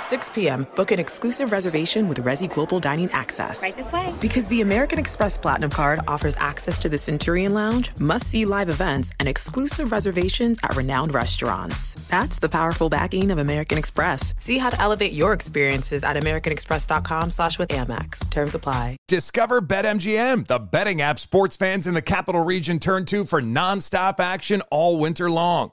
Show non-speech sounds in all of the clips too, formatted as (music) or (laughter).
6 p.m., book an exclusive reservation with Resy Global Dining Access. Right this way. Because the American Express Platinum Card offers access to the Centurion Lounge, must see live events, and exclusive reservations at renowned restaurants. That's the powerful backing of American Express. See how to elevate your experiences at AmericanExpress.com slash with Amex. Terms apply. Discover BetMGM, the betting app sports fans in the capital region turn to for nonstop action all winter long.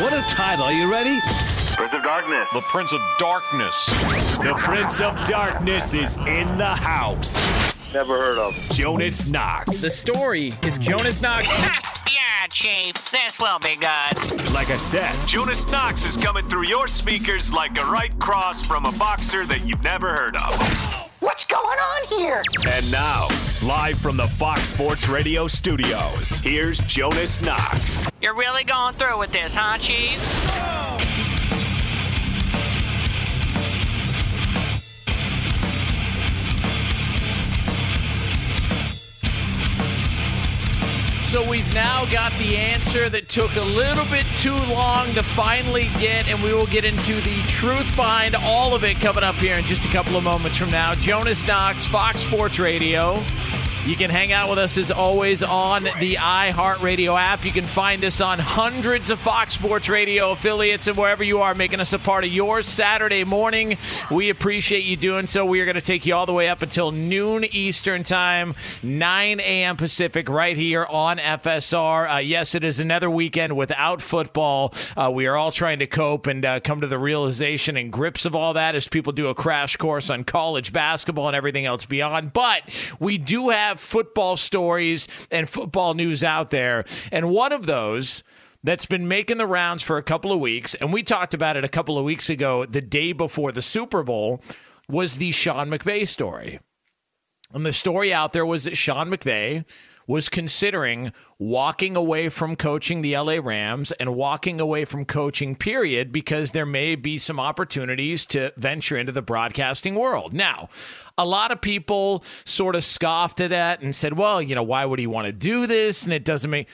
What a title. Are you ready? Prince of Darkness. The Prince of Darkness. The Prince of Darkness is in the house. Never heard of. Jonas Knox. The story is Jonas Knox. (laughs) yeah, Chief. This will be good. Like I said, Jonas Knox is coming through your speakers like a right cross from a boxer that you've never heard of. What's going on here? And now, live from the Fox Sports Radio studios, here's Jonas Knox. You're really going through with this, huh, Chief? So we've now got the answer that took a little bit too long to finally get, and we will get into the truth behind all of it coming up here in just a couple of moments from now. Jonas Knox, Fox Sports Radio. You can hang out with us as always on the iHeartRadio app. You can find us on hundreds of Fox Sports Radio affiliates and wherever you are, making us a part of your Saturday morning. We appreciate you doing so. We are going to take you all the way up until noon Eastern Time, 9 a.m. Pacific, right here on FSR. Uh, yes, it is another weekend without football. Uh, we are all trying to cope and uh, come to the realization and grips of all that as people do a crash course on college basketball and everything else beyond. But we do have football stories and football news out there. And one of those that's been making the rounds for a couple of weeks, and we talked about it a couple of weeks ago, the day before the Super Bowl, was the Sean McVay story. And the story out there was that Sean McVay was considering walking away from coaching the LA Rams and walking away from coaching, period, because there may be some opportunities to venture into the broadcasting world. Now, a lot of people sort of scoffed at that and said, well, you know, why would he want to do this? And it doesn't make.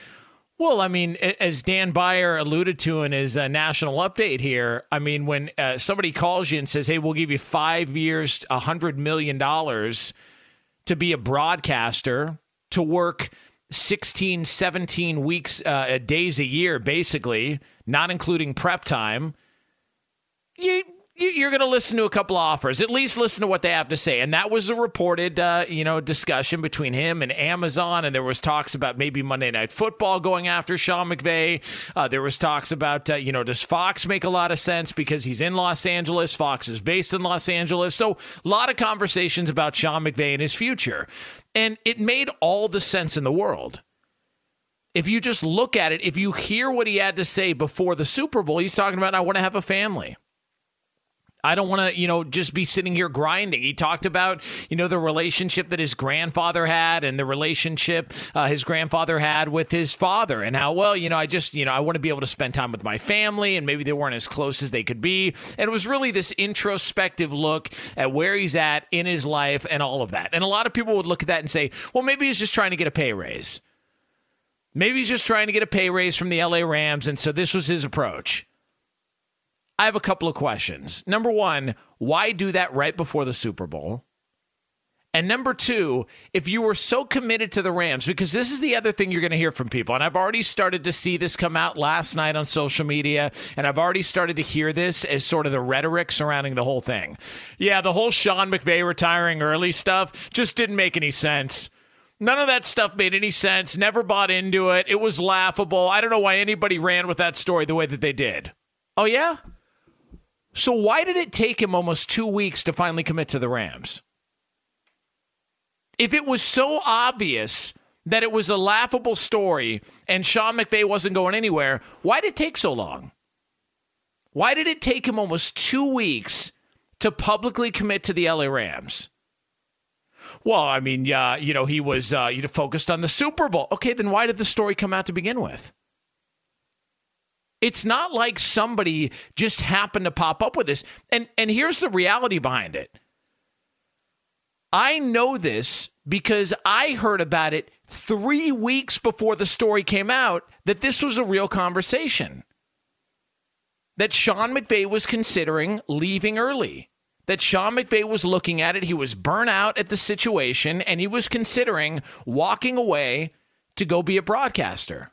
Well, I mean, as Dan Beyer alluded to in his uh, national update here, I mean, when uh, somebody calls you and says, hey, we'll give you five years, a $100 million to be a broadcaster, to work 16, 17 weeks, uh, days a year, basically, not including prep time, you, you're going to listen to a couple of offers. At least listen to what they have to say. And that was a reported, uh, you know, discussion between him and Amazon. And there was talks about maybe Monday Night Football going after Sean McVay. Uh, there was talks about, uh, you know, does Fox make a lot of sense because he's in Los Angeles? Fox is based in Los Angeles. So a lot of conversations about Sean McVay and his future. And it made all the sense in the world if you just look at it, if you hear what he had to say before the Super Bowl, he's talking about, I want to have a family. I don't want to, you know, just be sitting here grinding. He talked about, you know, the relationship that his grandfather had and the relationship uh, his grandfather had with his father and how, well, you know, I just, you know, I want to be able to spend time with my family and maybe they weren't as close as they could be. And it was really this introspective look at where he's at in his life and all of that. And a lot of people would look at that and say, well, maybe he's just trying to get a pay raise. Maybe he's just trying to get a pay raise from the LA Rams. And so this was his approach. I have a couple of questions. Number one, why do that right before the Super Bowl? And number two, if you were so committed to the Rams, because this is the other thing you're going to hear from people, and I've already started to see this come out last night on social media, and I've already started to hear this as sort of the rhetoric surrounding the whole thing. Yeah, the whole Sean McVay retiring early stuff just didn't make any sense. None of that stuff made any sense. Never bought into it. It was laughable. I don't know why anybody ran with that story the way that they did. Oh, yeah? So why did it take him almost two weeks to finally commit to the Rams? If it was so obvious that it was a laughable story and Sean McVay wasn't going anywhere, why did it take so long? Why did it take him almost two weeks to publicly commit to the LA Rams? Well, I mean, yeah, you know, he was uh, you know, focused on the Super Bowl. Okay, then why did the story come out to begin with? It's not like somebody just happened to pop up with this. And and here's the reality behind it. I know this because I heard about it 3 weeks before the story came out that this was a real conversation. That Sean McVay was considering leaving early. That Sean McVay was looking at it, he was burnt out at the situation and he was considering walking away to go be a broadcaster.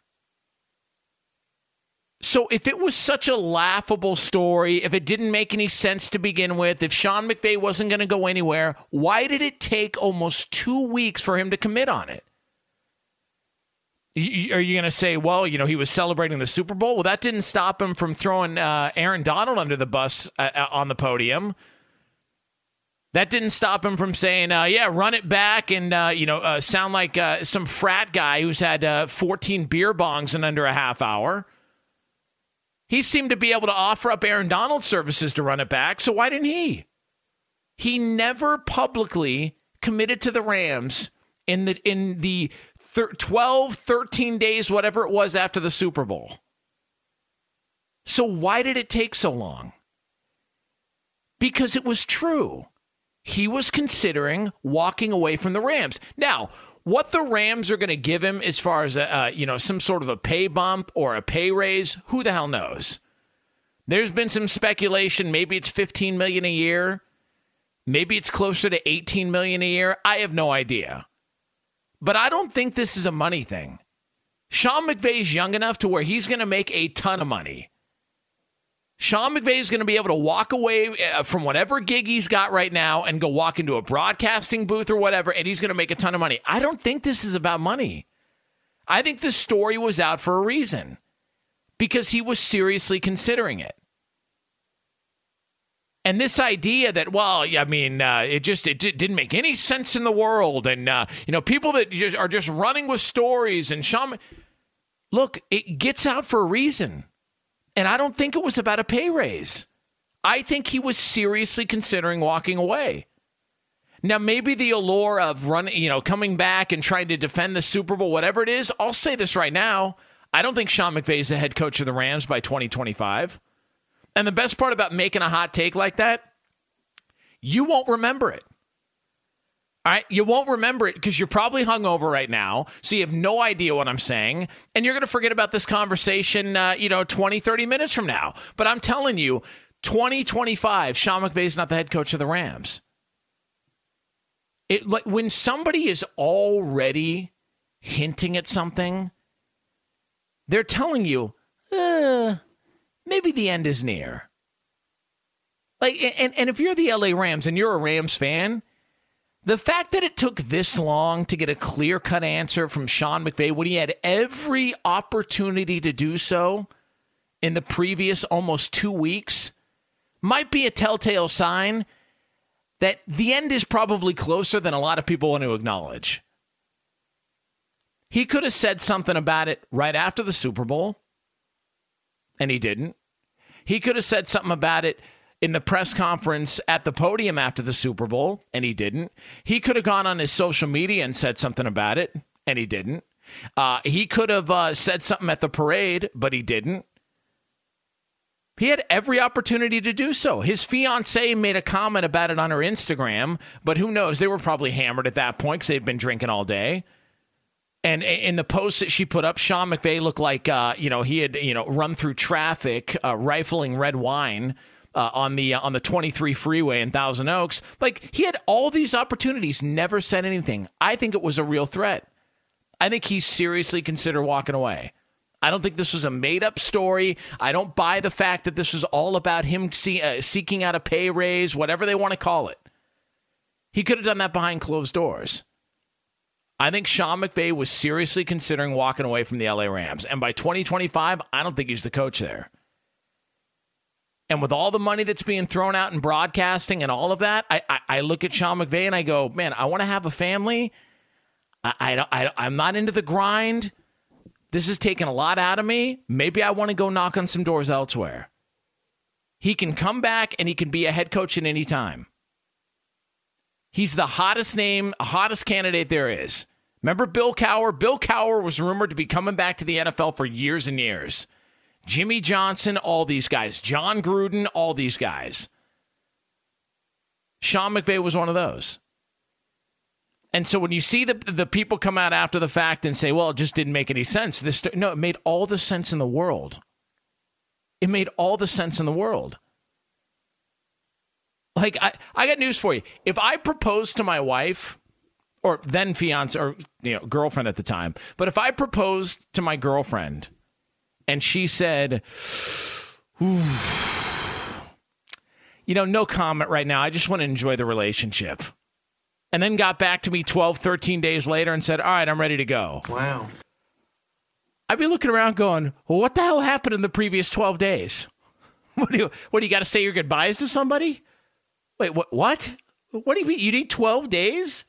So if it was such a laughable story, if it didn't make any sense to begin with, if Sean McVay wasn't going to go anywhere, why did it take almost two weeks for him to commit on it? Are you going to say, well, you know, he was celebrating the Super Bowl? Well, that didn't stop him from throwing uh, Aaron Donald under the bus uh, uh on the podium. That didn't stop him from saying, uh, yeah, run it back and, uh, you know, uh, sound like some frat guy who's had 14 beer bongs in under a half hour. He seemed to be able to offer up Aaron Donald's services to run it back, so why didn't he? He never publicly committed to the Rams in the in the thir- 12, 13 days, whatever it was after the Super Bowl. So why did it take so long? Because it was true. He was considering walking away from the Rams. Now, what the Rams are going to give him as far as a, uh, you know some sort of a pay bump or a pay raise, who the hell knows? There's been some speculation. Maybe it's 15 million a year. Maybe it's closer to 18 million a year. I have no idea. But I don't think this is a money thing. Sean McVay's young enough to where he's going to make a ton of money. Sean McVay is going to be able to walk away uh, from whatever gig he's got right now and go walk into a broadcasting booth or whatever, and he's going to make a ton of money. I don't think this is about money. I think the story was out for a reason because he was seriously considering it. And this idea that, well, I mean, uh, it just it didn't make any sense in the world, and uh, you know, people that just are just running with stories and Sean. Look, it gets out for a reason. And I don't think it was about a pay raise. I think he was seriously considering walking away. Now, maybe the allure of running, you know, coming back and trying to defend the Super Bowl, whatever it is, I'll say this right now. I don't think Sean McVay is the head coach of the Rams by 2025. And the best part about making a hot take like that, you won't remember it. All right, you won't remember it because you're probably hungover right now, so you have no idea what I'm saying, and you're going to forget about this conversation, uh, you know, 20, 30 minutes from now. But I'm telling you, 2025, Sean is not the head coach of the Rams. It like when somebody is already hinting at something, they're telling you, eh, maybe the end is near. Like, and, and if you're the LA Rams and you're a Rams fan, the fact that it took this long to get a clear cut answer from Sean McVay when he had every opportunity to do so in the previous almost two weeks might be a telltale sign that the end is probably closer than a lot of people want to acknowledge. He could have said something about it right after the Super Bowl, and he didn't. He could have said something about it in the press conference at the podium after the Super Bowl, and he didn't. He could have gone on his social media and said something about it, and he didn't. Uh, he could have uh, said something at the parade, but he didn't. He had every opportunity to do so. His fiancee made a comment about it on her Instagram, but who knows? They were probably hammered at that point because they'd been drinking all day. And in the post that she put up, Sean McVay looked like uh, you know he had you know run through traffic, uh, rifling red wine uh, on the uh, on the 23 freeway in Thousand Oaks. Like he had all these opportunities, never said anything. I think it was a real threat. I think he seriously considered walking away. I don't think this was a made up story. I don't buy the fact that this was all about him see, uh, seeking out a pay raise, whatever they want to call it. He could have done that behind closed doors. I think Sean McVay was seriously considering walking away from the LA Rams. And by 2025, I don't think he's the coach there. And with all the money that's being thrown out in broadcasting and all of that, I, I, I look at Sean McVay and I go, man, I want to have a family. I, I, I, I'm not into the grind. This is taking a lot out of me. Maybe I want to go knock on some doors elsewhere. He can come back and he can be a head coach at any time. He's the hottest name, hottest candidate there is. Remember Bill Cowher? Bill Cowher was rumored to be coming back to the NFL for years and years. Jimmy Johnson, all these guys. Jon Gruden, all these guys. Sean McVay was one of those. And so when you see the the people come out after the fact and say, "Well, it just didn't make any sense," this no, it made all the sense in the world. It made all the sense in the world. Like I, I got news for you. If I proposed to my wife, or then fiance, or you know, girlfriend at the time, but if I proposed to my girlfriend, and she said, "You know, no comment right now. I just want to enjoy the relationship." and then got back to me 12, 13 days later and said, All right, I'm ready to go. Wow. I'd be looking around going, well, What the hell happened in the previous 12 days? (laughs) What do you, what do you got to say your goodbyes to somebody? Wait, what? What? What do you mean? You need 12 days?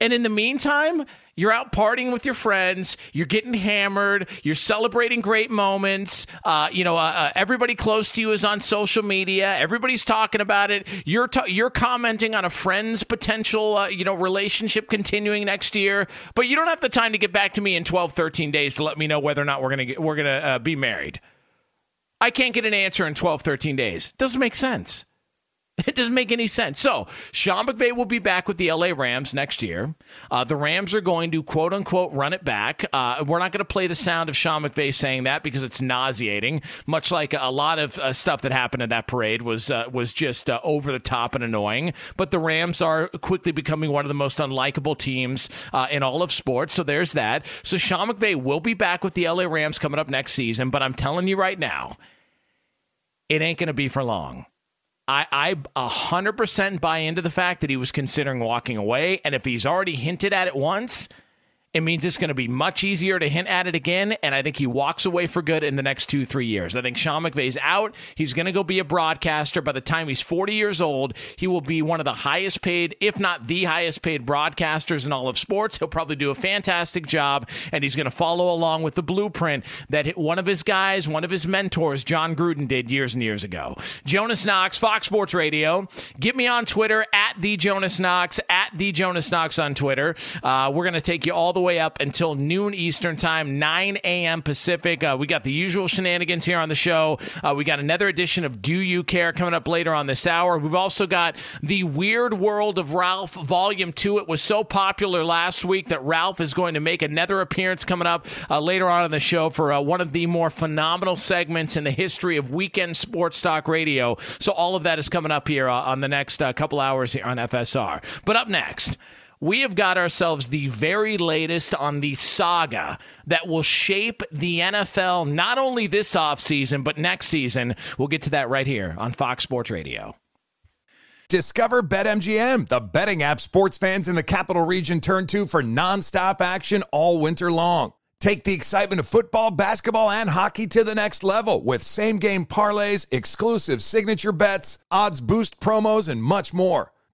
And in the meantime, you're out partying with your friends. You're getting hammered. You're celebrating great moments. Uh, you know, uh, uh, everybody close to you is on social media. Everybody's talking about it. You're t- you're commenting on a friend's potential, uh, you know, relationship continuing next year. But you don't have the time to get back to me in 12, 13 days to let me know whether or not we're gonna get, we're gonna uh, be married. I can't get an answer in 12, 13 days. Doesn't make sense. (laughs) It doesn't make any sense. So, Sean McVay will be back with the LA Rams next year. Uh, the Rams are going to quote unquote run it back. Uh, we're not going to play the sound of Sean McVay saying that because it's nauseating. Much like a lot of uh, stuff that happened at that parade was uh, was just uh, over the top and annoying. But the Rams are quickly becoming one of the most unlikable teams uh, in all of sports. So there's that. So Sean McVay will be back with the LA Rams coming up next season. But I'm telling you right now, it ain't going to be for long. I, I 100% buy into the fact that he was considering walking away. And if he's already hinted at it once, it means it's going to be much easier to hint at it again. And I think he walks away for good in the next two, three years. I think Sean McVay's out. He's going to go be a broadcaster. By the time he's 40 years old, he will be one of the highest paid, if not the highest paid broadcasters in all of sports. He'll probably do a fantastic job. And he's going to follow along with the blueprint that one of his guys, one of his mentors, Jon Gruden, did years and years ago. Jonas Knox, Fox Sports Radio. Get me on Twitter at the Jonas Knox, at the Jonas Knox on Twitter. Uh, we're going to take you all the the way up until noon Eastern Time, 9 a.m. Pacific. Uh, we got the usual shenanigans here on the show. Uh, we got another edition of Do You Care coming up later on this hour. We've also got the Weird World of Ralph Volume 2. It was so popular last week that Ralph is going to make another appearance coming up uh, later on in the show for uh, one of the more phenomenal segments in the history of weekend sports talk radio. So all of that is coming up here uh, on the next uh, couple hours here on FSR. But up next, we have got ourselves the very latest on the saga that will shape the NFL not only this offseason, but next season. We'll get to that right here on Fox Sports Radio. Discover BetMGM, the betting app sports fans in the capital region turn to for nonstop action all winter long. Take the excitement of football, basketball, and hockey to the next level with same game parlays, exclusive signature bets, odds boost promos, and much more.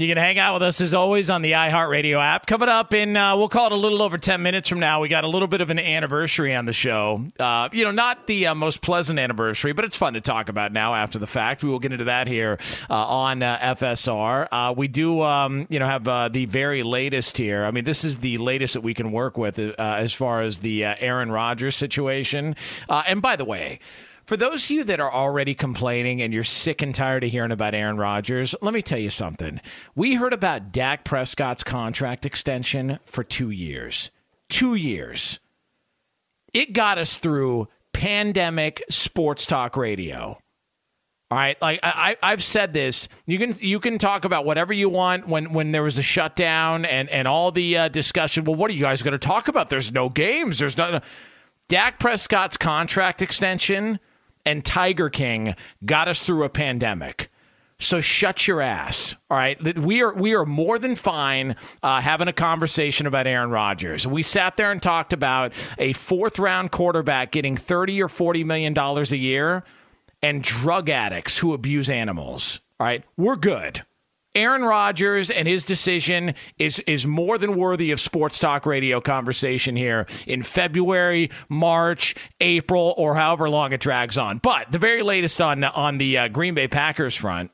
You can hang out with us as always on the iHeartRadio app. Coming up in, uh, we'll call it a little over 10 minutes from now. We got a little bit of an anniversary on the show. Uh, you know, not the uh, most pleasant anniversary, but it's fun to talk about now after the fact. We will get into that here uh, on uh, FSR. Uh, we do, um, you know, have the very latest here. I mean, this is the latest that we can work with as far as the Aaron Rodgers situation. and by the way, for those of you that are already complaining and you're sick and tired of hearing about Aaron Rodgers, let me tell you something. We heard about Dak Prescott's contract extension for two years. Two years. It got us through pandemic sports talk radio. All right, like I, I've said this, you can you can talk about whatever you want when when there was a shutdown and and all the uh, discussion. Well, what are you guys going to talk about? There's no games. There's no. Dak Prescott's contract extension and Tiger King got us through a pandemic. So shut your ass. All right, we are we are more than fine uh, having a conversation about Aaron Rodgers. We sat there and talked about a fourth round quarterback getting thirty or forty million dollars a year, and drug addicts who abuse animals. All right, we're good. Aaron Rodgers and his decision is is more than worthy of sports talk radio conversation here in February, March, April, or however long it drags on. But the very latest on on the uh, Green Bay Packers front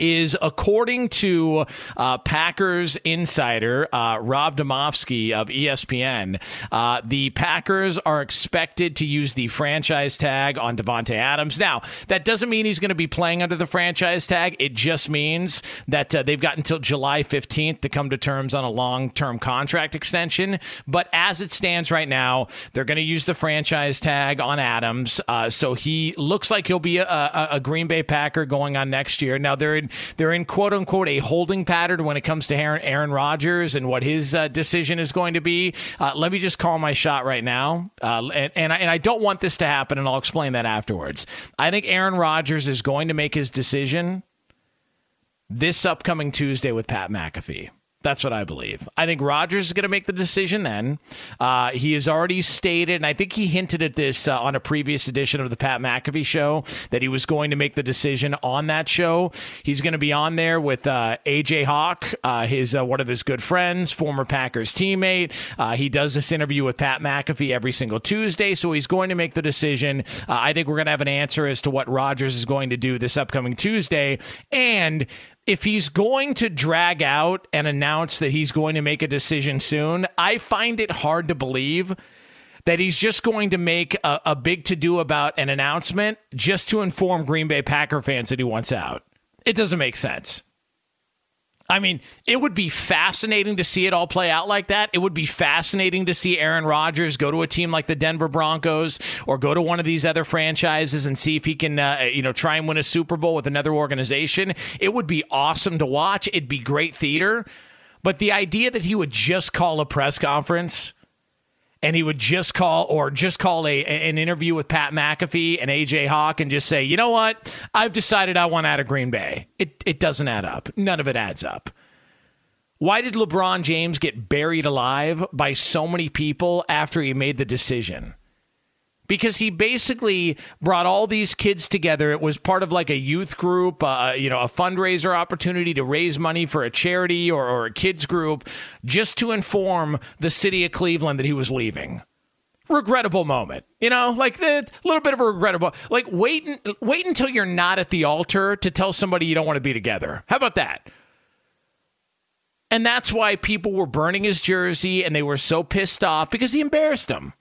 is according to uh, Packers insider uh, Rob Demovsky of ESPN, uh, the Packers are expected to use the franchise tag on Davante Adams. Now, that doesn't mean he's going to be playing under the franchise tag. It just means that uh, they've got until July 15th to come to terms on a long term contract extension. But as it stands right now, they're going to use the franchise tag on Adams. Uh, so he looks like he'll be a, a, a Green Bay Packer going on next year. Now, they're in they're in quote unquote a holding pattern when it comes to Aaron, Aaron Rodgers and what his uh, decision is going to be. Uh, let me just call my shot right now, uh, and and I, and I don't want this to happen, and I'll explain that afterwards. I think Aaron Rodgers is going to make his decision this upcoming Tuesday with Pat McAfee. That's what I believe. I think Rodgers is going to make the decision then. Uh, he has already stated, and I think he hinted at this uh, on a previous edition of the Pat McAfee show, that he was going to make the decision on that show. He's going to be on there with uh, AJ Hawk, uh, his uh, one of his good friends, former Packers teammate. Uh, he does this interview with Pat McAfee every single Tuesday, so he's going to make the decision. I think we're going to have an answer as to what Rodgers is going to do this upcoming Tuesday, and if he's going to drag out and announce that he's going to make a decision soon, I find it hard to believe that he's just going to make a, a big to do about an announcement just to inform Green Bay Packer fans that he wants out. It doesn't make sense. I mean, it would be fascinating to see it all play out like that. It would be fascinating to see Aaron Rodgers go to a team like the Denver Broncos or go to one of these other franchises and see if he can, uh, you know, try and win a Super Bowl with another organization. It would be awesome to watch. It'd be great theater. But the idea that he would just call a press conference and he would just call or just call a an interview with Pat McAfee and AJ Hawk and just say, you know what, I've decided I want out of Green Bay. It it doesn't add up. None of it adds up. Why did LeBron James get buried alive by so many people after he made the decision? Because he basically brought all these kids together. It was part of like a youth group, uh, you know, a fundraiser opportunity to raise money for a charity or, or a kids group just to inform the city of Cleveland that he was leaving regrettable moment. You know, like a little bit of a regrettable. Like wait, wait until you're not at the altar to tell somebody you don't want to be together. How about that? And that's why people were burning his jersey and they were so pissed off because he embarrassed them.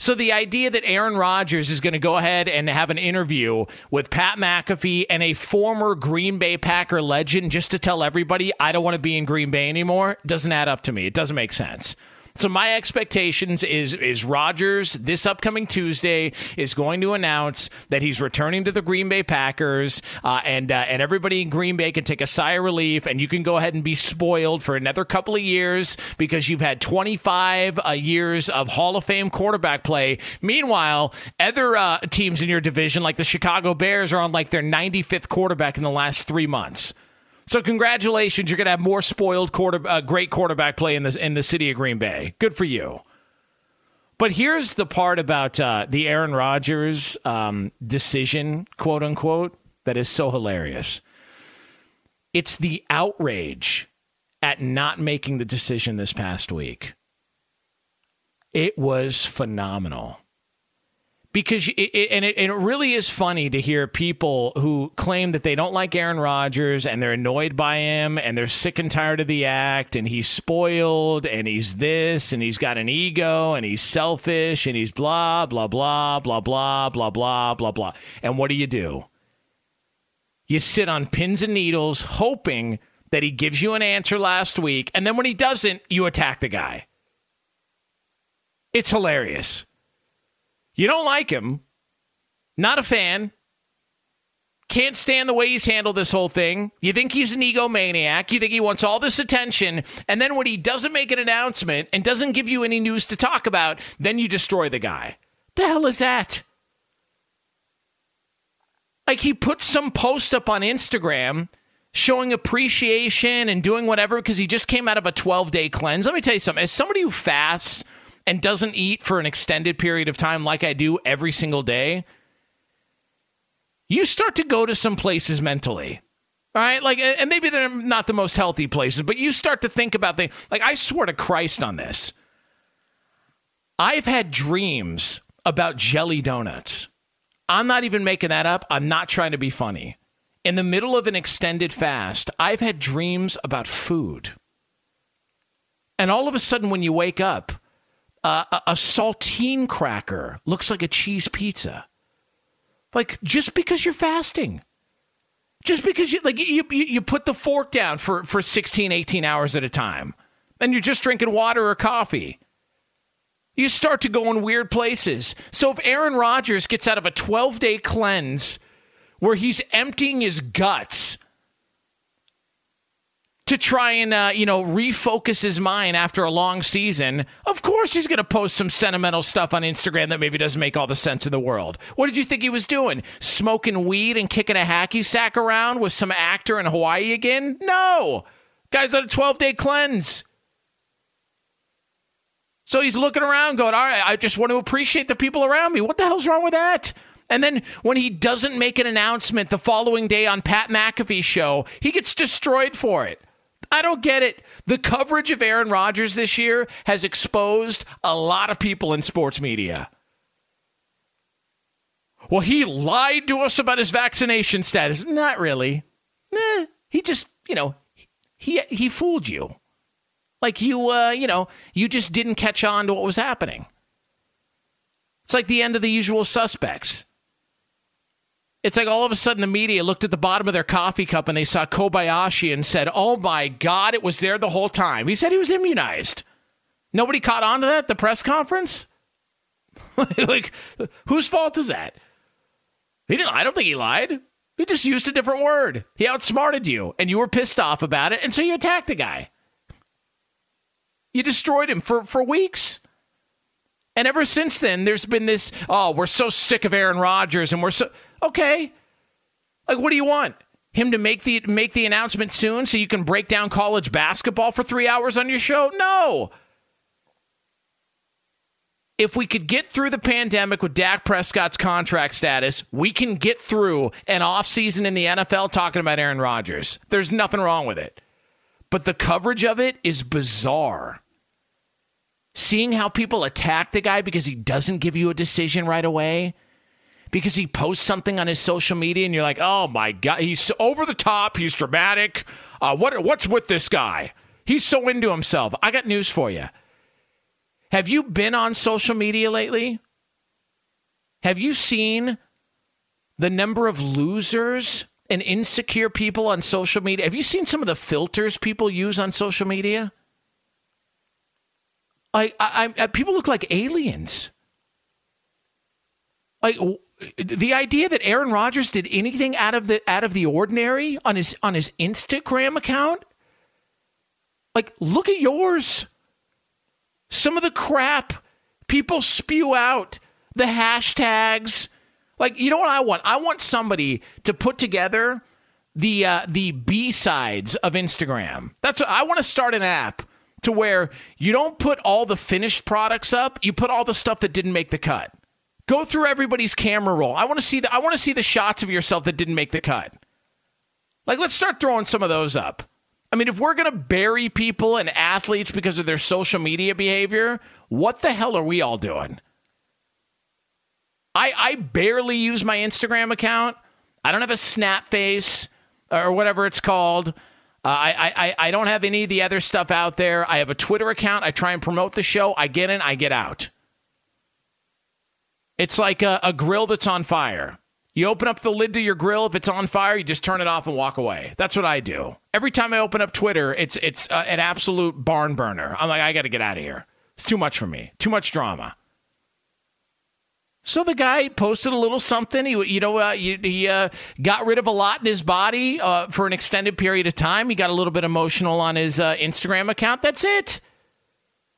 So the idea that Aaron Rodgers is going to go ahead and have an interview with Pat McAfee and a former Green Bay Packer legend just to tell everybody I don't want to be in Green Bay anymore doesn't add up to me. It doesn't make sense. So my expectations is is Rodgers this upcoming Tuesday is going to announce that he's returning to the Green Bay Packers, uh, and uh, and everybody in Green Bay can take a sigh of relief, and you can go ahead and be spoiled for another couple of years because you've had 25 uh, years of Hall of Fame quarterback play. Meanwhile, other uh, teams in your division, like the Chicago Bears, are on like their 95th quarterback in the last three months. So congratulations, you're going to have more spoiled quarter, uh, great quarterback play in the in the city of Green Bay. Good for you. But here's the part about uh, the Aaron Rodgers um, decision, quote unquote, that is so hilarious. It's the outrage at not making the decision this past week. It was phenomenal because it, it, and, it, it really is funny to hear people who claim that they don't like Aaron Rodgers and they're annoyed by him and they're sick and tired of the act and he's spoiled and he's this and he's got an ego and he's selfish and he's blah blah blah blah blah blah blah blah blah. And what do you do? You sit on pins and needles hoping that he gives you an answer last week and then when he doesn't, you attack the guy. It's hilarious. You don't like him. Not a fan. Can't stand the way he's handled this whole thing. You think he's an egomaniac. You think he wants all this attention. And then when he doesn't make an announcement and doesn't give you any news to talk about, then you destroy the guy. The hell is that? Like he puts some post up on Instagram showing appreciation and doing whatever because he just came out of a 12 day cleanse. Let me tell you something. As somebody who fasts, and doesn't eat for an extended period of time like I do every single day, you start to go to some places mentally. All right, like, and maybe they're not the most healthy places, but you start to think about things. Like, I swear to Christ on this. I've had dreams about jelly donuts. I'm not even making that up. I'm not trying to be funny in the middle of an extended fast, I've had dreams about food. And all of a sudden, when you wake up, uh, a, saltine cracker looks like a cheese pizza. Like, just because you're fasting. Just because you like you, you, you put the fork down for, for 16, 18 hours at a time, and you're just drinking water or coffee. You start to go in weird places. So if Aaron Rodgers gets out of a 12 day cleanse where he's emptying his guts to try and uh, you know refocus his mind after a long season of course he's going to post some sentimental stuff on instagram that maybe doesn't make all the sense in the world. What did you think he was doing? Smoking weed and kicking a hacky sack around with some actor in hawaii again? No! Guy's on a 12-day cleanse. So he's looking around going all right i just want to appreciate the people around me. What the hell's wrong with that? And then when he doesn't make an announcement the following day on Pat McAfee's show, he gets destroyed for it. I don't get it. The coverage of Aaron Rodgers this year has exposed a lot of people in sports media. Well, he lied to us about his vaccination status. Not really. Eh, he just, you know, he he fooled you. Like you uh, you know, you just didn't catch on to what was happening. It's like the end of the usual suspects. It's like all of a sudden the media looked at the bottom of their coffee cup and they saw Kobayashi and said, Oh my God, it was there the whole time. He said he was immunized. Nobody caught on to that the press conference? (laughs) like, whose fault is that? He didn't, I don't think he lied. He just used a different word. He outsmarted you, and you were pissed off about it, and so you attacked the guy. You destroyed him for, for weeks. And ever since then, there's been this, oh, we're so sick of Aaron Rodgers, and we're so okay. Like, what do you want? Him to make the make the announcement soon so you can break down college basketball for three hours on your show? No. If we could get through the pandemic with Dak Prescott's contract status, we can get through an offseason in the NFL talking about Aaron Rodgers. There's nothing wrong with it. But the coverage of it is bizarre seeing how people attack the guy because he doesn't give you a decision right away, because he posts something on his social media and you're like, oh my God, he's over the top, he's dramatic. Uh, what, what's with this guy? He's so into himself. I got news for you. Have you been on social media lately? Have you seen the number of losers and insecure people on social media? Have you seen some of the filters people use on social media? I, I, I, people look like aliens. Like the idea that Aaron Rodgers did anything out of the out of the ordinary on his on his Instagram account. Like, look at yours. Some of the crap people spew out, the hashtags. Like, you know what I want? I want somebody to put together the uh, the B sides of Instagram. That's what, I want to start an app to where you don't put all the finished products up, you put all the stuff that didn't make the cut. Go through everybody's camera roll. I want to see the I want to see the shots of yourself that didn't make the cut. Like let's start throwing some of those up. I mean, if we're going to bury people and athletes because of their social media behavior, what the hell are we all doing? I I barely use my Instagram account. I don't have a snap face or whatever it's called. Uh, I, I, I don't have any of the other stuff out there. I have a Twitter account. I try and promote the show. I get in, I get out. It's like a, a grill that's on fire. You open up the lid to your grill. If it's on fire, you just turn it off and walk away. That's what I do. Every time I open up Twitter, it's it's uh, an absolute barn burner. I'm like, I got to get out of here. It's too much for me. Too much drama. So the guy posted a little something. He, you know, uh, he, he uh, got rid of a lot in his body uh, for an extended period of time. He got a little bit emotional on his uh, Instagram account. That's it.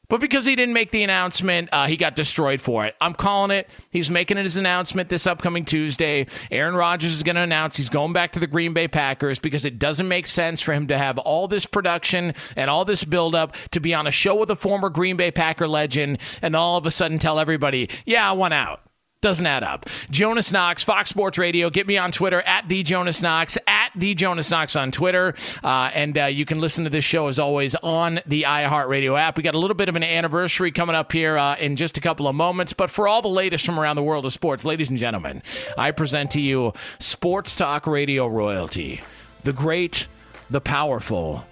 But because he didn't make the announcement, uh, he got destroyed for it. I'm calling it. He's making his announcement this upcoming Tuesday. Aaron Rodgers is going to announce he's going back to the Green Bay Packers because it doesn't make sense for him to have all this production and all this buildup to be on a show with a former Green Bay Packer legend and all of a sudden tell everybody, yeah, I want out. Doesn't add up. Jonas Knox, Fox Sports Radio. Get me on Twitter at the Jonas Knox, at the Jonas Knox on Twitter. Uh, and uh, you can listen to this show as always on the iHeartRadio app. We got a little bit of an anniversary coming up here uh, in just a couple of moments. But for all the latest from around the world of sports, ladies and gentlemen, I present to you Sports Talk Radio royalty, the great, the powerful.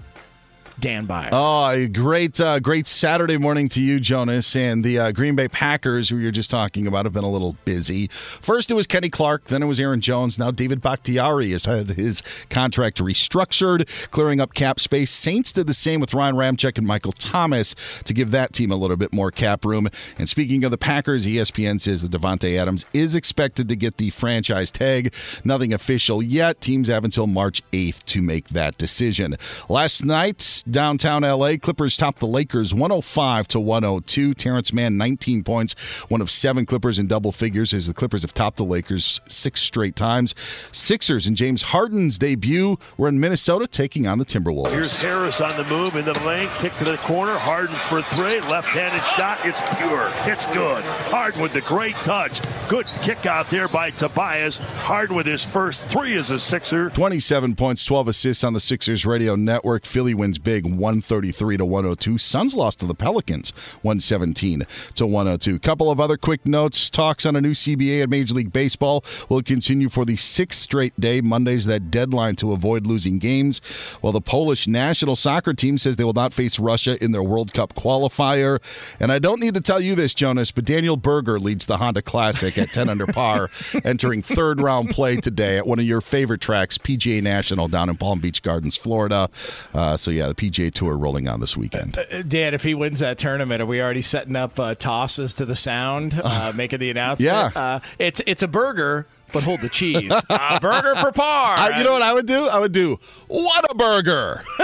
Dan Beyer. Oh, great, uh, great Saturday morning to you, Jonas. And the uh, Green Bay Packers, who you're just talking about, have been a little busy. First, it was Kenny Clark, then it was Aaron Jones. Now, David Bakhtiari has had his contract restructured, clearing up cap space. Saints did the same with Ryan Ramczyk and Michael Thomas to give that team a little bit more cap room. And speaking of the Packers, ESPN says that Davante Adams is expected to get the franchise tag. Nothing official yet. Teams have until March 8th to make that decision. Last night, downtown LA. Clippers topped the Lakers 105 to 102. Terance Mann 19 points, one of seven Clippers in double figures as the Clippers have topped the Lakers six straight times. Sixers and James Harden's debut were in Minnesota taking on the Timberwolves. Here's Harris on the move in the lane, kick to the corner. Harden for three, left-handed shot. It's pure. It's good. Harden with the great touch. Good kick out there by Tobias. Harden with his first three as a Sixer. 27 points, 12 assists on the Sixers radio network. Philly wins big 133 to 102. Suns lost to the Pelicans 117 to 102. Couple of other quick notes. Talks on a new CBA at Major League Baseball will continue for the sixth straight day. Monday's that deadline to avoid losing games. While the Polish national soccer team says they will not face Russia in their World Cup qualifier. And I don't need to tell you this, Jonas, but Daniel Berger leads the Honda Classic at 10 under par, (laughs) entering third round play today at one of your favorite tracks, PGA National down in Palm Beach Gardens, Florida. Uh, so yeah, the PGA DJ tour rolling on this weekend. Uh, Dan, if he wins that tournament, are we already setting up uh, tosses to the sound, uh, (laughs) making the announcement? Yeah. Uh, it's it's a burger, but hold the cheese. (laughs) a burger for par. Uh, you know what I would do? I would do what a burger, (laughs)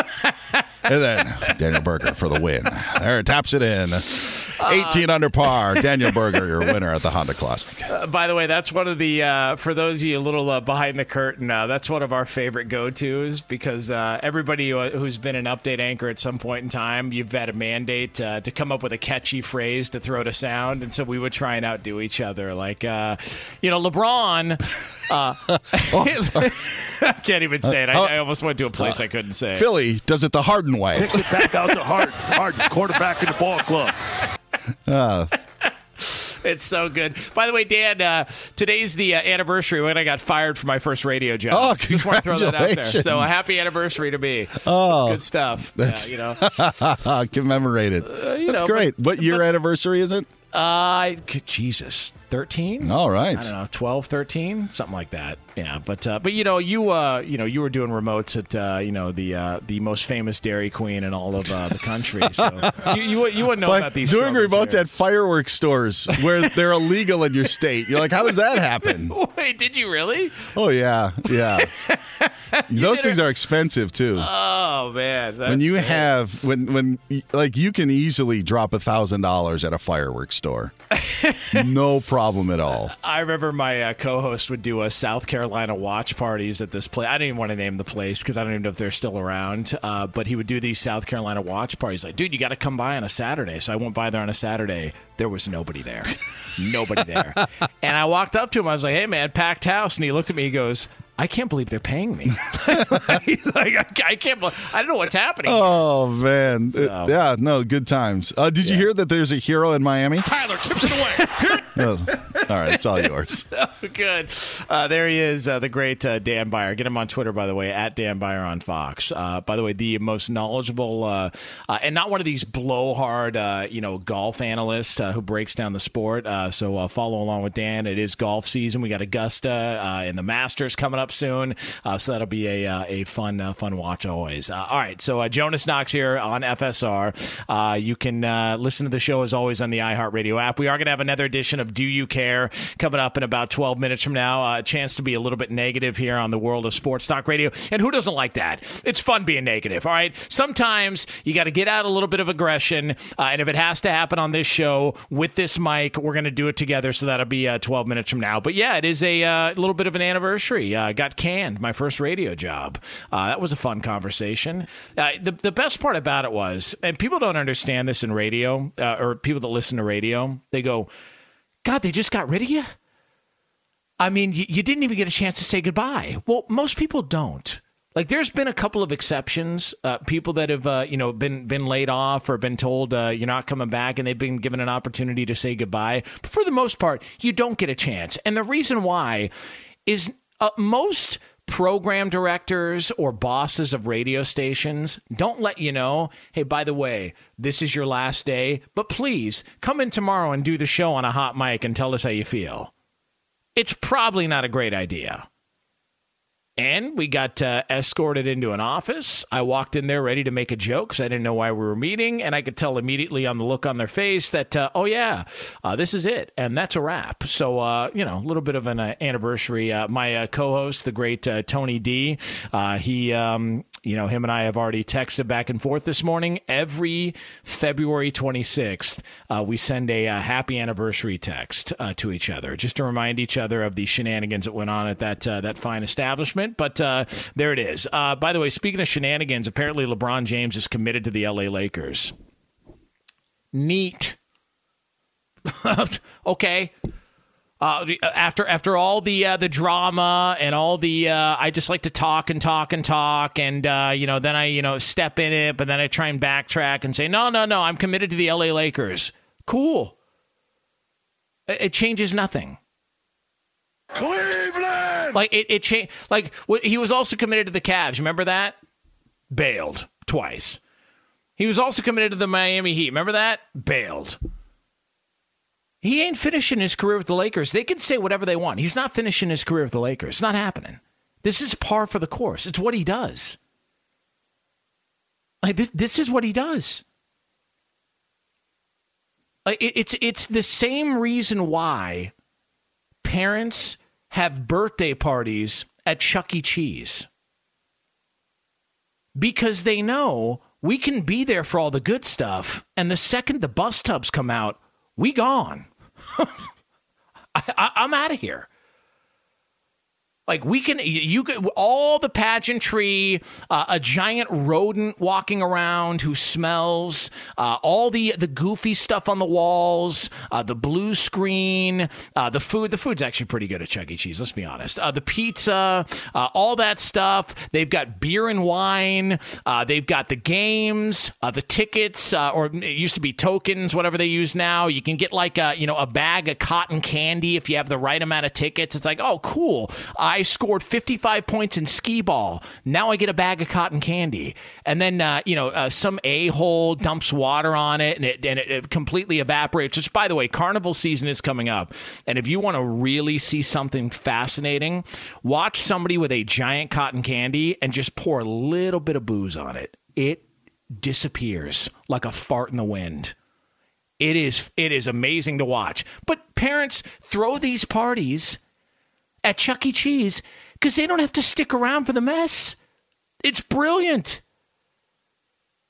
and then Daniel Berger for the win. There, it taps it in. 18 under par. Daniel Berger, your winner at the Honda Classic. Uh, by the way, that's one of the uh, for those of you a little uh, behind the curtain. Uh, that's one of our favorite go tos because uh, everybody who, who's been an update anchor at some point in time, you've had a mandate uh, to come up with a catchy phrase to throw to sound, and so we would try and outdo each other. Like, you know, LeBron. (laughs) I can't even say it. I, I, almost went to a place I couldn't say. Philly does it the Harden way. Kicks it back out to Harden. Harden, quarterback in the ball club. Uh, it's so good. By the way, Dan, uh, today's the uh, anniversary when I got fired from my first radio job. Oh, Just want to throw that out there. So a happy anniversary to me. Oh, that's good stuff. That's you know, (laughs) commemorated. Uh, you that's know, great. but- what year anniversary is it? Uh, Jesus, 13? All right. I don't know, 12, 13, something like that. Yeah, but uh, but you know, you uh, you know, you were doing remotes at uh, you know the uh, the most famous Dairy Queen in all of uh, the country. So (laughs) you, you you wouldn't know about these doing remotes here. at fireworks stores where they're illegal in your state. You're like, how does that happen? (laughs) Wait, did you really? Oh yeah, yeah. (laughs) Those things it- are expensive too. Oh man, when you have when when like you can easily drop a thousand dollars at a fireworks store, no problem at all. I remember my uh, co-host would do a South Carolina watch parties at this place. I didn't even want to name the place because I don't even know if they're still around. Uh, but he would do these South Carolina watch parties. Like, dude, you got to come by on a Saturday. So I went by there on a Saturday. There was nobody there, nobody there. (laughs) And I walked up to him. I was like, "Hey, man, packed house." And he looked at me. He goes. I can't believe they're paying me. (laughs) (laughs) He's like, I, I can't. Believe, I don't know what's happening. Oh man, So- It- yeah, no, good times. Uh, did you hear that there's a hero in Miami? Tyler tips it away. (laughs) Oh, all right, it's all yours. so good. Uh, there he is, uh, the great uh, Dan Beyer. Get him on Twitter, by the way, at Dan Beyer on Fox. Uh, by the way, the most knowledgeable uh, uh, and not one of these blowhard, uh, you know, golf analysts uh, who breaks down the sport. Uh, so uh, follow along with Dan. It is golf season. We got Augusta uh, and the Masters coming up soon, uh, so that'll be a uh, a fun uh, fun watch always. All right, so Jonas Knox here on FSR. You can listen to the show as always on the iHeartRadio app. We are going to have another edition of Do You Care coming up in about 12 minutes from now. A chance to be a little bit negative here on the world of sports talk radio. And who doesn't like that? It's fun being negative, all right? Sometimes you got to get out a little bit of aggression. Uh, and if it has to happen on this show with this mic, we're going to do it together. So that'll be uh, 12 minutes from now. But yeah, it is a uh, little bit of an anniversary. Got canned, my first radio job. Uh, that was a fun conversation. Uh, the, the best part about it was, and people don't understand this in radio, uh, or people that listen to radio, they go, God, they just got rid of you? I mean, you, you didn't even get a chance to say goodbye. Well, most people don't. Like there's been a couple of exceptions, uh, people that have uh, you know been been laid off or been told uh, you're not coming back, and they've been given an opportunity to say goodbye. But for the most part, you don't get a chance, and the reason why is uh, most program directors or bosses of radio stations don't let you know, hey, by the way, this is your last day, but please come in tomorrow and do the show on a hot mic and tell us how you feel. It's probably not a great idea. And we got uh, escorted into an office. I walked in there ready to make a joke because I didn't know why we were meeting. And I could tell immediately on the look on their face that, uh, oh, yeah, uh, this is it. And that's a wrap. So, uh, you know, a little bit of an uh, anniversary. Uh, my co host, the great Tony D, he um, you know, him and I have already texted back and forth this morning. Every February 26th, uh, we send a, a, happy anniversary text uh, to each other just to remind each other of the shenanigans that went on at that uh, that fine establishment. But uh, there it is. Uh, by the way, speaking of shenanigans, apparently LeBron James is committed to the LA Lakers. Neat. (laughs) okay. Uh, after after all the uh, the drama and all the uh, I just like to talk and talk and talk and uh, you know then I you know step in it but then I try and backtrack and say no no no I'm committed to the LA Lakers. Cool. It, it changes nothing. Cleveland. Like it it changed. Like he was also committed to the Cavs. Remember that? Bailed twice. He was also committed to the Miami Heat. Remember that? Bailed. He ain't finishing his career with the Lakers. They can say whatever they want. He's not finishing his career with the Lakers. It's not happening. This is par for the course. It's what he does. Like this, this is what he does. Like it, it's it's the same reason why parents have birthday parties at Chuck E. Cheese. Because they know we can be there for all the good stuff, and the second the bus tubs come out, we gone. (laughs) I, am out of here. Like we can, you could all the pageantry, uh, a giant rodent walking around who smells, uh, all the the goofy stuff on the walls, uh, the blue screen, uh, the food. The food's actually pretty good at Chuck E. Cheese. Let's be honest. Uh, the pizza, uh, all that stuff. They've got beer and wine. they've got the games, the tickets, or it used to be tokens, whatever they use now. You can get like a you know a bag of cotton candy if you have the right amount of tickets. It's like oh cool. I scored 55 points in skee ball. Now I get a bag of cotton candy. And then, uh, you know, uh, some a hole dumps water on it and, it and it, it completely evaporates. Which, by the way, carnival season is coming up. And if you want to really see something fascinating, watch somebody with a giant cotton candy and just pour a little bit of booze on it. It disappears like a fart in the wind. It is it is amazing to watch. But parents throw these parties at Chuck E. Cheese because they don't have to stick around for the mess. It's brilliant.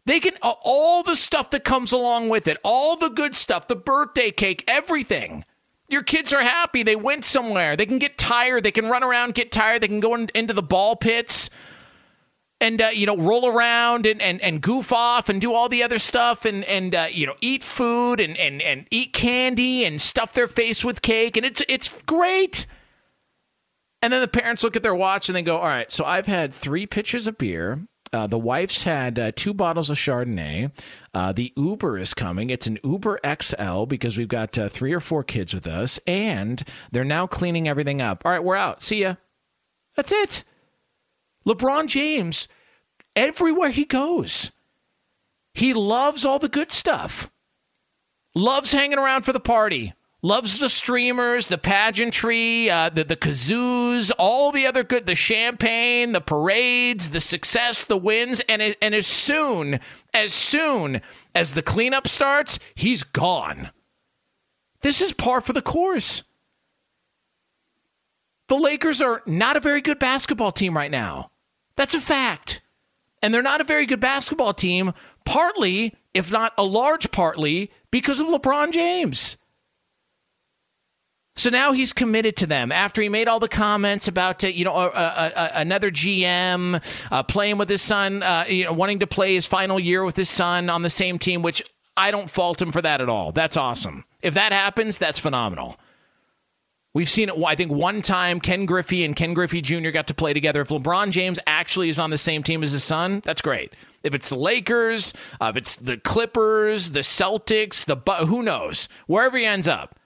They can, all the stuff that comes along with it, all the good stuff, the birthday cake, everything. Your kids are happy. They went somewhere. They can get tired. They can run around, get tired. They can go in, into the ball pits and uh, you know roll around and, and, and goof off and do all the other stuff and and uh, you know eat food and, and, and eat candy and stuff their face with cake and it's it's great. And then the parents look at their watch and they go, all right, so I've had three pitchers of beer. Uh, the wife's had uh, two bottles of Chardonnay. Uh, the Uber is coming. It's an Uber XL because we've got uh, three or four kids with us, and they're now cleaning everything up. All right, we're out. See ya. That's it. LeBron James, everywhere he goes, he loves all the good stuff. Loves hanging around for the party loves the streamers, the pageantry, uh, the the kazoos, all the other good, the champagne, the parades, the success, the wins, and and as soon as soon as the cleanup starts, he's gone. This is par for the course. The Lakers are not a very good basketball team right now. That's a fact. And they're not a very good basketball team, partly, if not a large partly, because of LeBron James. So now he's committed to them after he made all the comments about uh, you know uh, uh, uh another GM uh, playing with his son, uh, you know, wanting to play his final year with his son on the same team, which I don't fault him for that at all. That's awesome. If that happens, that's phenomenal. We've seen it, I think, one time Ken Griffey and Ken Griffey Jr. got to play together. If LeBron James actually is on the same team as his son, that's great. If it's the Lakers, uh, if it's the Clippers, the Celtics, the who knows, wherever he ends up,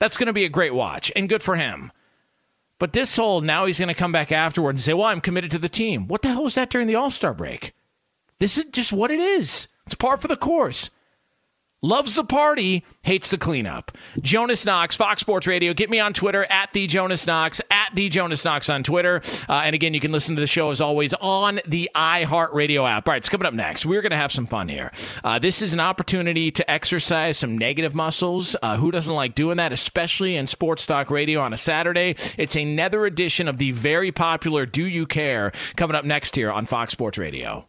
that's going to be a great watch and good for him. But this whole now he's going to come back afterward and say, "Well, I'm committed to the team." What the hell was that during the All Star break? This is just what it is. It's par for the course. Loves the party, hates the cleanup. Jonas Knox, Fox Sports Radio. Get me on Twitter at the Jonas Knox, at the Jonas Knox on Twitter. Uh, and again, you can listen to the show as always on the iHeartRadio app. All right, it's coming up next. We're going to have some fun here. Uh, this is an opportunity to exercise some negative muscles. Uh, who doesn't like doing that, especially in sports talk radio on a Saturday? It's another edition of the very popular Do You Care coming up next here on Fox Sports Radio.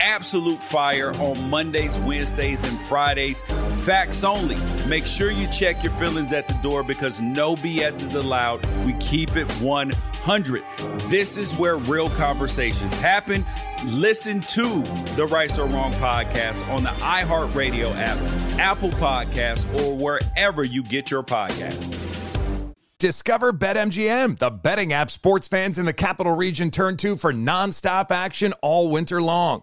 Absolute fire on Mondays, Wednesdays, and Fridays. Facts only. Make sure you check your feelings at the door because no BS is allowed. We keep it 100. This is where real conversations happen. Listen to the Right or Wrong podcast on the iHeartRadio app, Apple Podcasts, or wherever you get your podcasts. Discover BetMGM, the betting app sports fans in the capital region turn to for nonstop action all winter long.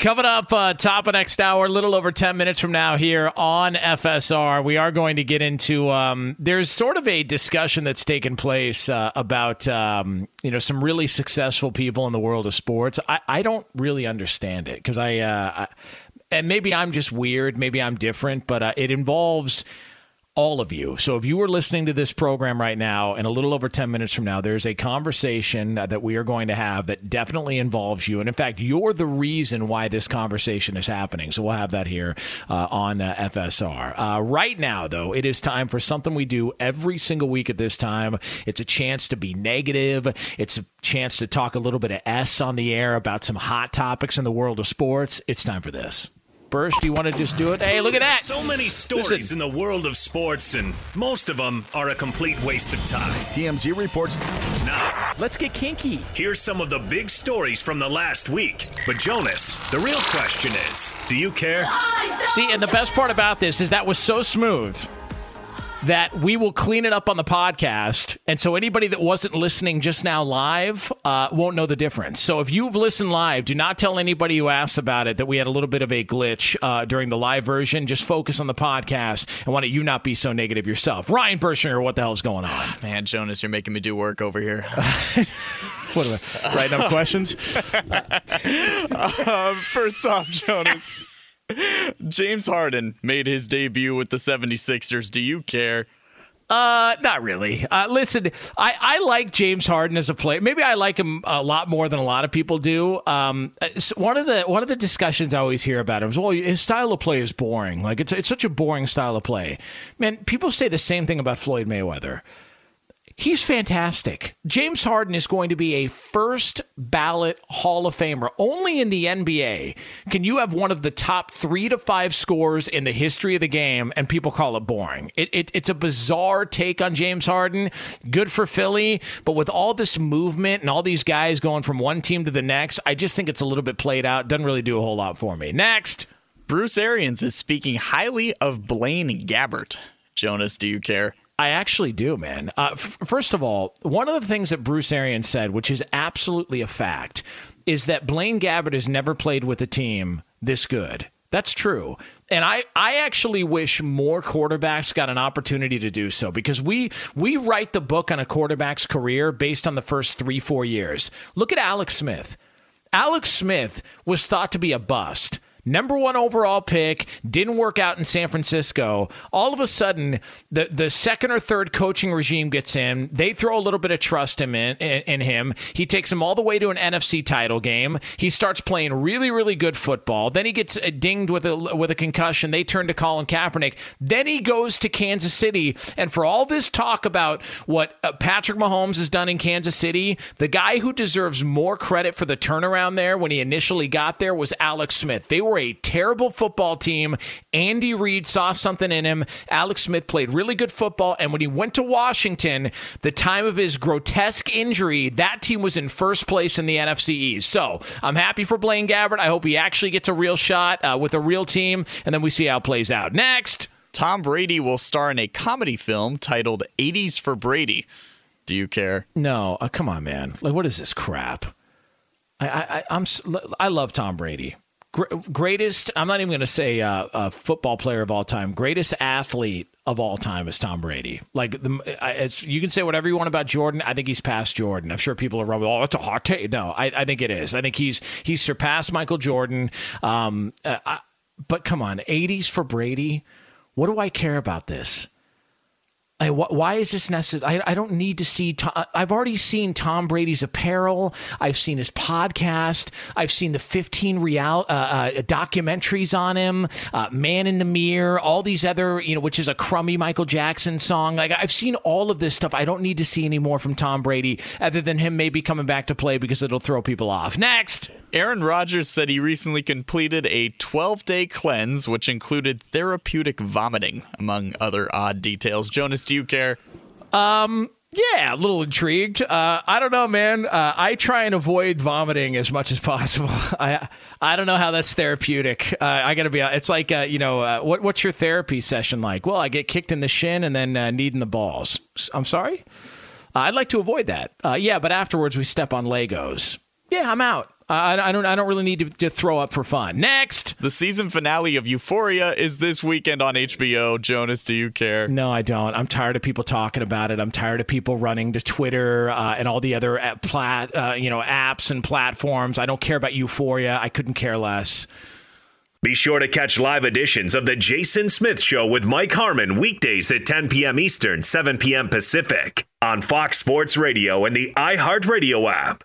Coming up, uh, top of next hour, a little over 10 minutes from now here on FSR, we are going to get into. Um, there's sort of a discussion that's taken place uh, about, um, you know, some really successful people in the world of sports. I, I don't really understand it because I, uh, I, and maybe I'm just weird, maybe I'm different, but uh, it involves all of you. So if you are listening to this program right now, and a little over 10 minutes from now, there's a conversation that we are going to have that definitely involves you. And in fact, you're the reason why this conversation is happening. So we'll have that here uh, on uh, FSR. Uh, right now, though, it is time for something we do every single week at this time. It's a chance to be negative, it's a chance to talk a little bit of S on the air about some hot topics in the world of sports. It's time for this. Burst, do you want to just do it? Hey, look at that. So many stories Listen. in the world of sports, and most of them are a complete waste of time. TMZ reports. Now, let's get kinky. Here's some of the big stories from the last week. But, Jonas, the real question is do you care? See, and the best part about this is that was so smooth that we will clean it up on the podcast. And so anybody that wasn't listening just now live uh, won't know the difference. So if you've listened live, do not tell anybody who asks about it that we had a little bit of a glitch uh, during the live version. Just focus on the podcast and why don't you not be so negative yourself? Ryan Bershinger, what the hell's going on? (sighs) Man, Jonas, you're making me do work over here. (laughs) what am I writing up (laughs) questions? um, first off, Jonas. (laughs) James Harden made his debut with the 76ers. Do you care? Uh, not really. Uh, listen, I, I like James Harden as a player. Maybe I like him a lot more than a lot of people do. Um, one of the one of the discussions I always hear about him is, well, his style of play is boring. Like it's it's such a boring style of play. Man, people say the same thing about Floyd Mayweather. He's fantastic. James Harden is going to be a first ballot Hall of Famer. Only in the NBA can you have one of the top three to five scores in the history of the game and people call it boring. It, it, it's a bizarre take on James Harden. Good for Philly, but with all this movement and all these guys going from one team to the next, I just think it's a little bit played out. Doesn't really do a whole lot for me. Next. Bruce Arians is speaking highly of Blaine Gabbert. Jonas, do you care? I actually do, man. Uh, f- first of all, one of the things that Bruce Arians said, which is absolutely a fact, is that Blaine Gabbert has never played with a team this good. That's true. And I, I actually wish more quarterbacks got an opportunity to do so because we we write the book on a quarterback's career based on the first three, four years. Look at Alex Smith. Alex Smith was thought to be a bust number one overall pick, didn't work out in San Francisco. All of a sudden, the the second or third coaching regime gets in. They throw a little bit of trust in, in, in him. He takes him all the way to an NFC title game. He starts playing really, really good football. Then he gets uh, dinged with a with a concussion. They turn to Colin Kaepernick. Then he goes to Kansas City, and for all this talk about what uh, Patrick Mahomes has done in Kansas City, the guy who deserves more credit for the turnaround there when he initially got there was Alex Smith. They were were a terrible football team. Andy Reid saw something in him. Alex Smith played really good football. And when he went to Washington, the time of his grotesque injury, that team was in first place in the NFC East. So I'm happy for Blaine Gabbert. I hope he actually gets a real shot uh, with a real team. And then we see how it plays out. Next. Tom Brady will star in a comedy film titled 80s for Brady. Do you care? No. Uh, come on, man. Like, what is this crap? I, I, I'm I love Tom Brady greatest. I'm not even going to say uh, a football player of all time. Greatest athlete of all time is Tom Brady. Like the, you can say whatever you want about Jordan. I think he's past Jordan. I'm sure people are wrong. Oh, it's a hot take. No, I, I, think it is. I think he's he's surpassed Michael Jordan. Um, uh, I, but come on, 80s for Brady. What do I care about this? I, why is this necessary? I, I don't need to see. Tom, I've already seen Tom Brady's apparel. I've seen his podcast. I've seen the 15 real uh, uh, documentaries on him. Uh, Man in the Mirror. All these other, you know, which is a crummy Michael Jackson song. Like I've seen all of this stuff. I don't need to see any more from Tom Brady, other than him maybe coming back to play because it'll throw people off. Next. Aaron Rodgers said he recently completed a 12 day cleanse, which included therapeutic vomiting, among other odd details. Jonas, do you care? Um, yeah, a little intrigued. Uh, I don't know, man. Uh, I try and avoid vomiting as much as possible. (laughs) I I don't know how that's therapeutic. Uh, I got to be. It's like uh, you know, uh, what what's your therapy session like? Well, I get kicked in the shin and then uh, kneed in the balls. I'm sorry. I'd like to avoid that. yeah, but afterwards we step on Legos. Yeah, I'm out. I, I, don't. I don't really need to, to, throw up for fun. Next, the season finale of Euphoria is this weekend on HBO. Jonas, do you care? No, I don't. I'm tired of people talking about it. I'm tired of people running to Twitter uh, and all the other app, plat, uh, you know, apps and platforms. I don't care about Euphoria. I couldn't care less. Be sure to catch live editions of The Jason Smith Show with Mike Harmon weekdays at 10 p.m. Eastern, 7 p.m. Pacific on Fox Sports Radio and the iHeartRadio app.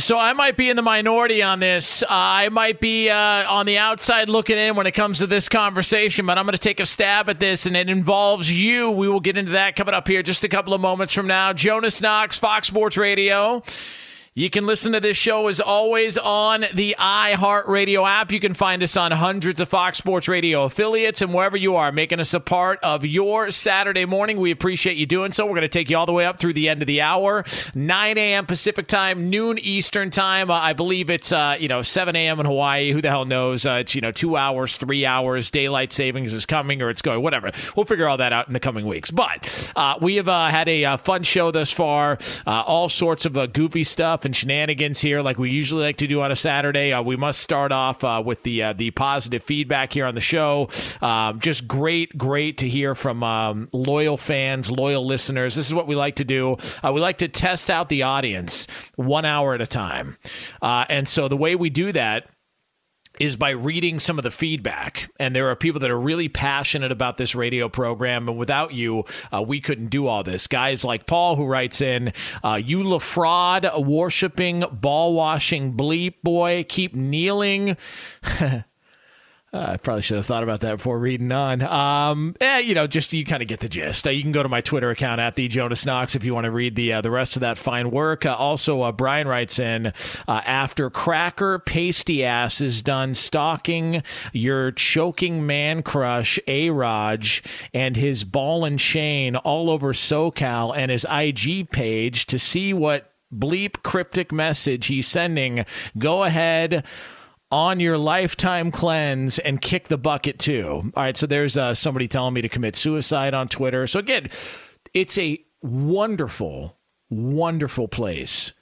So I might be in the minority on this. Uh, I might be uh, on the outside looking in when it comes to this conversation, but I'm going to take a stab at this, and it involves you. We will get into that coming up here just a couple of moments from now. Jonas Knox, Fox Sports Radio. You can listen to this show as always on the iHeartRadio app. You can find us on hundreds of Fox Sports Radio affiliates and wherever you are, making us a part of your Saturday morning. We appreciate you doing so. We're going to take you all the way up through the end of the hour, 9 a.m. Pacific time, noon Eastern time. Uh, I believe it's uh, you know 7 a.m. in Hawaii. Who the hell knows? Uh, it's you know two hours, three hours. Daylight savings is coming or it's going. Whatever. We'll figure all that out in the coming weeks. But uh, we have uh, had a uh, fun show thus far. all sorts of goofy stuff and shenanigans here, like we usually like to do on a Saturday. Uh, we must start off uh, with the uh, the positive feedback here on the show. Um, just great, great to hear from um, loyal fans, loyal listeners. This is what we like to do. Uh, we like to test out the audience one hour at a time, uh, and so the way we do that is by reading some of the feedback. And there are people that are really passionate about this radio program. And without you, uh, we couldn't do all this. Guys like Paul, who writes in, uh, You LaFraud, worshiping, ball washing bleep boy, keep kneeling. (laughs) I probably should have thought about that before reading on. Um, eh, you know, just you kind of get the gist. Uh, you can go to my Twitter account at the Jonas Knox if you want to read the uh, the rest of that fine work. Uh, also, uh, Brian writes in uh, after Cracker Pasty Ass is done stalking your choking man crush A Raj and his ball and chain all over SoCal and his IG page to see what bleep cryptic message he's sending. Go ahead on your lifetime cleanse and kick the bucket too. All right, so there's uh, somebody telling me to commit suicide on Twitter. So again, it's a wonderful, wonderful place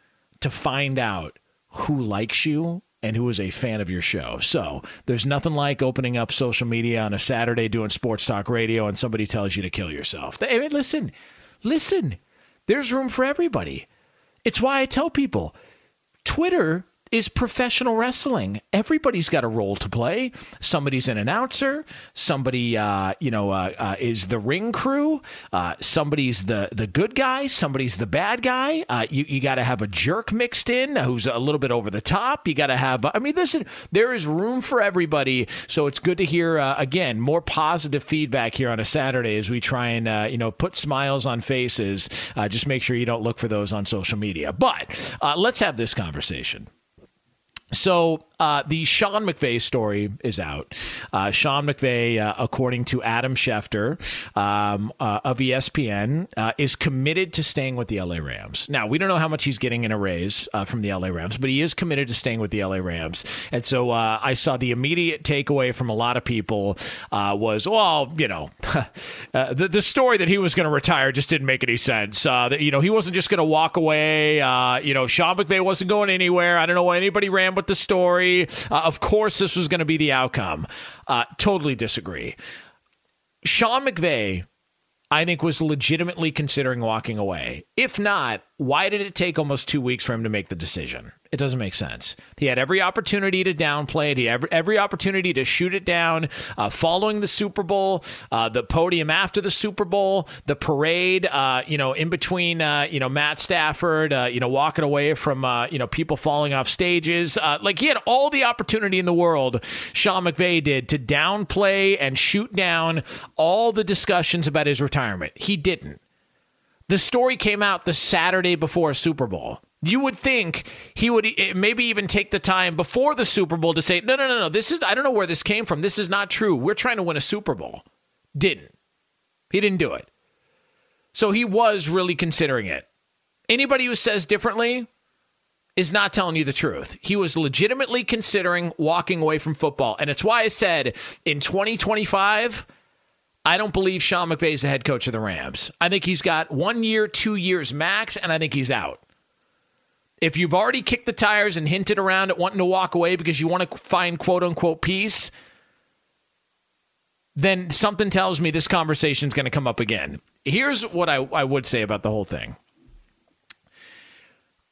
to find out who likes you and who is a fan of your show. So there's nothing like opening up social media on a Saturday doing sports talk radio and somebody tells you to kill yourself. I mean, listen, listen, there's room for everybody. It's why I tell people Twitter is professional wrestling. Everybody's got a role to play. Somebody's an announcer. Somebody, uh, you know, uh, uh, is the ring crew. Uh, somebody's the the good guy. Somebody's the bad guy. Uh, you you got to have a jerk mixed in who's a little bit over the top. You got to have. I mean, listen, there is room for everybody. So it's good to hear uh, again more positive feedback here on a Saturday as we try and you know put smiles on faces. just make sure you don't look for those on social media. But let's have this conversation. So uh, the Sean McVay story is out. Uh, Sean McVay, uh, according to Adam Schefter um, uh, of ESPN, uh, is committed to staying with the LA Rams. Now we don't know how much he's getting in a raise uh, from the LA Rams, but he is committed to staying with the LA Rams. And so I saw the immediate takeaway from a lot of people was, well, you know, (laughs) the the story that he was going to retire just didn't make any sense. that you know he wasn't just going to walk away. you know, Sean McVay wasn't going anywhere. I don't know why anybody ran with the story. Uh, of course, this was going to be the outcome. Uh, totally disagree. Sean McVay, I think, was legitimately considering walking away. If not, why did it take almost two weeks for him to make the decision? It doesn't make sense. He had every opportunity to downplay it. He had every, every opportunity to shoot it down. Uh, following the Super Bowl, uh, the podium after the Super Bowl, the parade, uh, you know, in between, uh, you know, Matt Stafford, uh, you know, walking away from, uh, you know, people falling off stages. like he had all the opportunity in the world. Sean McVay did to downplay and shoot down all the discussions about his retirement. He didn't. The story came out the Saturday before Super Bowl. You would think he would eh, maybe even take the time before the Super Bowl to say, no, no, no, no, this is, I don't know where this came from. This is not true. We're trying to win a Super Bowl. Didn't. He didn't do it. So he was really considering it. Anybody who says differently is not telling you the truth. He was legitimately considering walking away from football. And it's why I said in 2025, I don't believe Sean McVay is the head coach of the Rams. I think he's got one year, two years max, and I think he's out. If you've already kicked the tires and hinted around at wanting to walk away because you want to find quote unquote peace, then something tells me this conversation is going to come up again. Here's what I, I would say about the whole thing.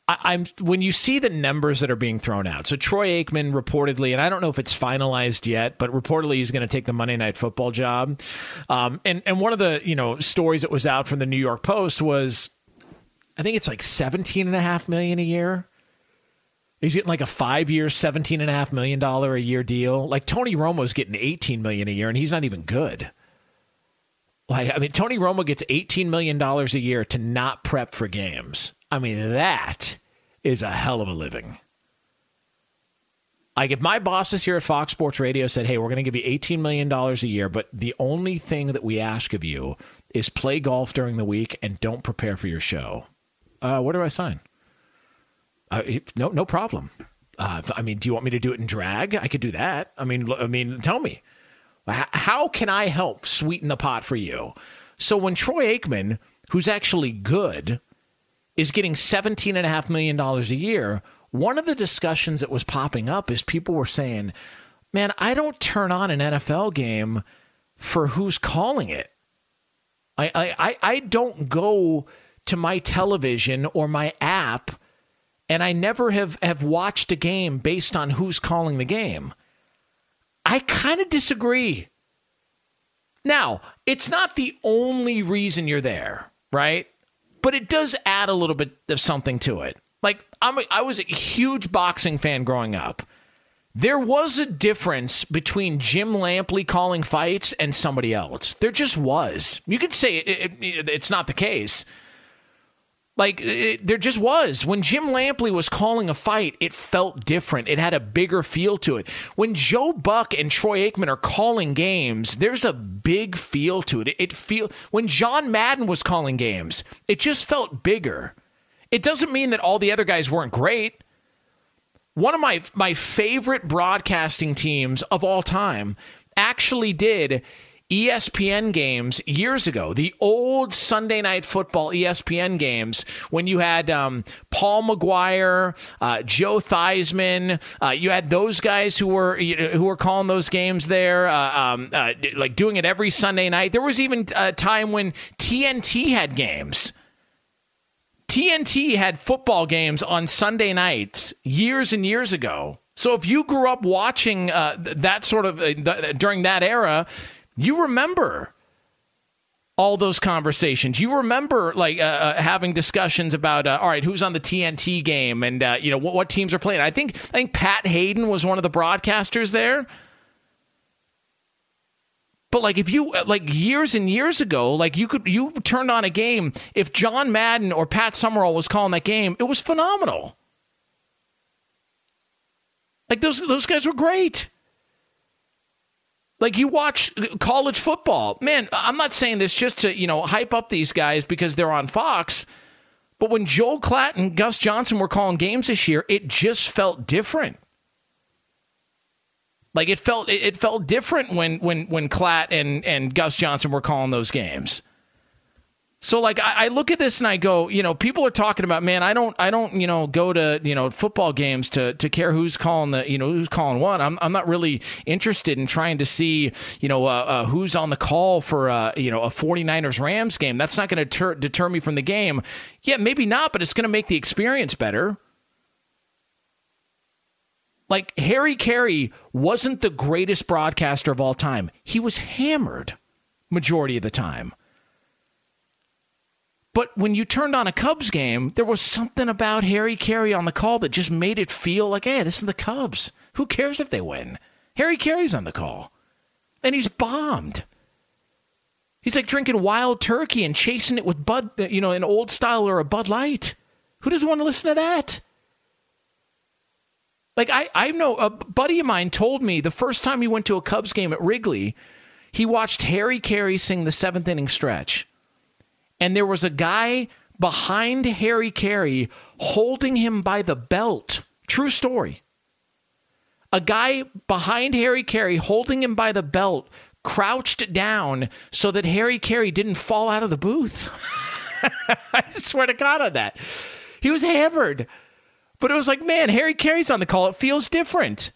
I, am when you see the numbers that are being thrown out. So Troy Aikman reportedly, and I don't know if it's finalized yet, but reportedly he's going to take the Monday Night Football job. Um, and and one of the you know stories that was out from the New York Post was I think it's like 17 and a half million a year. He's getting like a five year, seventeen and a half million dollar a year deal. Like Tony Romo's getting 18 million a year, and he's not even good. Like, I mean, Tony Romo gets $18 million a year to not prep for games. I mean, that is a hell of a living. Like, if my bosses here at Fox Sports Radio said, hey, we're going to give you $18 million a year, but the only thing that we ask of you is play golf during the week and don't prepare for your show uh, where do I sign? Uh, no, no problem. Uh, I mean, do you want me to do it in drag? I could do that. I mean, I mean, tell me, how can I help sweeten the pot for you? So when Troy Aikman, who's actually good, is getting seventeen and a half million dollars a year, one of the discussions that was popping up is people were saying, "Man, I don't turn on an NFL game for who's calling it. I I I don't go." To my television or my app and I never have, have watched a game based on who's calling the game. I kind of disagree. Now, it's not the only reason you're there, right? But it does add a little bit of something to it. Like I'm a, I was a huge boxing fan growing up. There was a difference between Jim Lampley calling fights and somebody else. There just was. You could say it, it, it's not the case, like it, there just was when Jim Lampley was calling a fight, it felt different. It had a bigger feel to it. When Joe Buck and Troy Aikman are calling games, there's a big feel to it. It, it feel when John Madden was calling games, it just felt bigger. It doesn't mean that all the other guys weren't great. One of my my favorite broadcasting teams of all time actually did ESPN games years ago, the old Sunday night football ESPN games when you had um, Paul Maguire, uh, Joe Theismann, uh, you had those guys who were you know, who were calling those games there, uh, um, uh, like doing it every Sunday night. There was even a time when TNT had games. TNT had football games on Sunday nights years and years ago. So if you grew up watching uh, that sort of uh, th- during that era, you remember all those conversations. You remember like uh, uh, having discussions about uh, all right, who's on the TNT game and uh, you know what, what teams are playing. I think I think Pat Haden was one of the broadcasters there. But like if you uh, like years and years ago, like you could you turned on a game if John Madden or Pat Summerall was calling that game, it was phenomenal. Like those those guys were great. Like you watch college football. Man, I'm not saying this just to, you know, hype up these guys because they're on Fox. But when Joel Klatt and Gus Johnson were calling games this year, it just felt different. Like it felt it felt different when when when Klatt and and Gus Johnson were calling those games. So like I, I, look at this and I go, you know, people are talking about, man, I don't, I don't, you know, go to you know football games to to care who's calling the, you know, who's calling what. I'm I'm not really interested in trying to see, you know, uh, uh, who's on the call for, uh, you know, a 49ers Rams game. That's not going to deter, deter me from the game. Yeah, maybe not, but it's going to make the experience better. Like Harry Caray wasn't the greatest broadcaster of all time. He was hammered majority of the time. But when you turned on a Cubs game, there was something about Harry Caray on the call that just made it feel like, hey, this is the Cubs. Who cares if they win? Harry Caray's on the call. And he's bombed. He's like drinking wild turkey and chasing it with Bud, you know, an old style or a Bud Light. Who doesn't want to listen to that? Like I, I know a buddy of mine told me the first time he went to a Cubs game at Wrigley, he watched Harry Caray sing the seventh inning stretch and there was a guy behind Harry Caray holding him by the belt. True story. A guy behind Harry Caray holding him by the belt crouched down so that Harry Caray didn't fall out of the booth. (laughs) I swear to God on that. He was hammered. But it was like, man, Harry Caray's on the call. It feels different.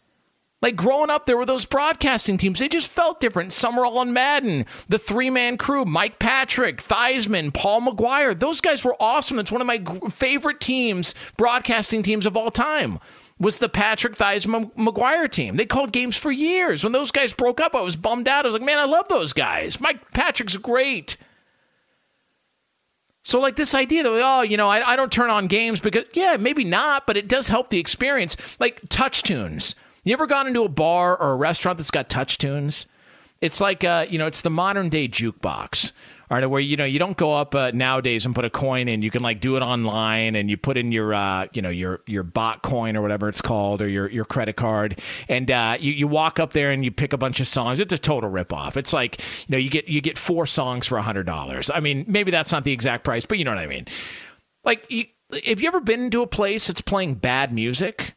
Like growing up, there were those broadcasting teams. They just felt different. Summerall on Madden. The three man crew, Mike Patrick, Theismann, Paul Maguire. Those guys were awesome. It's one of my favorite teams, broadcasting teams of all time. Was the Patrick Theismann Maguire team. They called games for years. When those guys broke up, I was bummed out. I was like, man, I love those guys. Mike Patrick's great. So, like this idea that, oh, you know, I, I don't turn on games because, yeah, maybe not, but it does help the experience. Like touch tunes. You ever gone into a bar or a restaurant that's got touch tunes? It's like, uh, you know, it's the modern day jukebox. Right, where you know you don't go up uh, nowadays and put a coin in. You can like do it online, and you put in your uh, you know your your bot coin or whatever it's called, or your your credit card, and uh, you you walk up there and you pick a bunch of songs. It's a total ripoff. It's like you know you get you get four songs for a hundred dollars. I mean, maybe that's not the exact price, but you know what I mean. Like, you, have you ever been to a place that's playing bad music?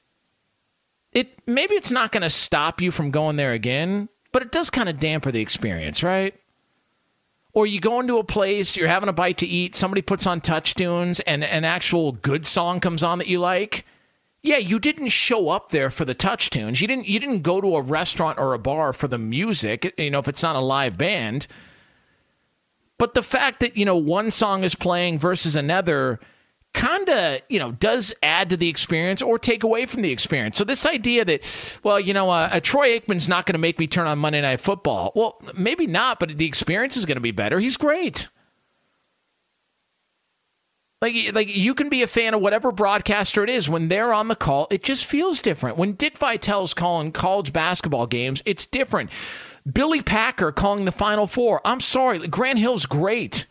It maybe it's not going to stop you from going there again, but it does kind of damper the experience, right? Or you go into a place, you're having a bite to eat, somebody puts on touch tunes, and an actual good song comes on that you like. Yeah, you didn't show up there for the touch tunes. You didn't you didn't go to a restaurant or a bar for the music, you know, if it's not a live band. But the fact that, you know, one song is playing versus another kind of, you know, does add to the experience or take away from the experience. So this idea that, well, you know, uh, Troy Aikman's not going to make me turn on Monday Night Football. Well, maybe not, but the experience is going to be better. He's great. Like, like you can be a fan of whatever broadcaster it is. When they're on the call, it just feels different. When Dick Vitale's calling college basketball games, it's different. Billy Packer calling the Final Four. I'm sorry, Grant Hill's great.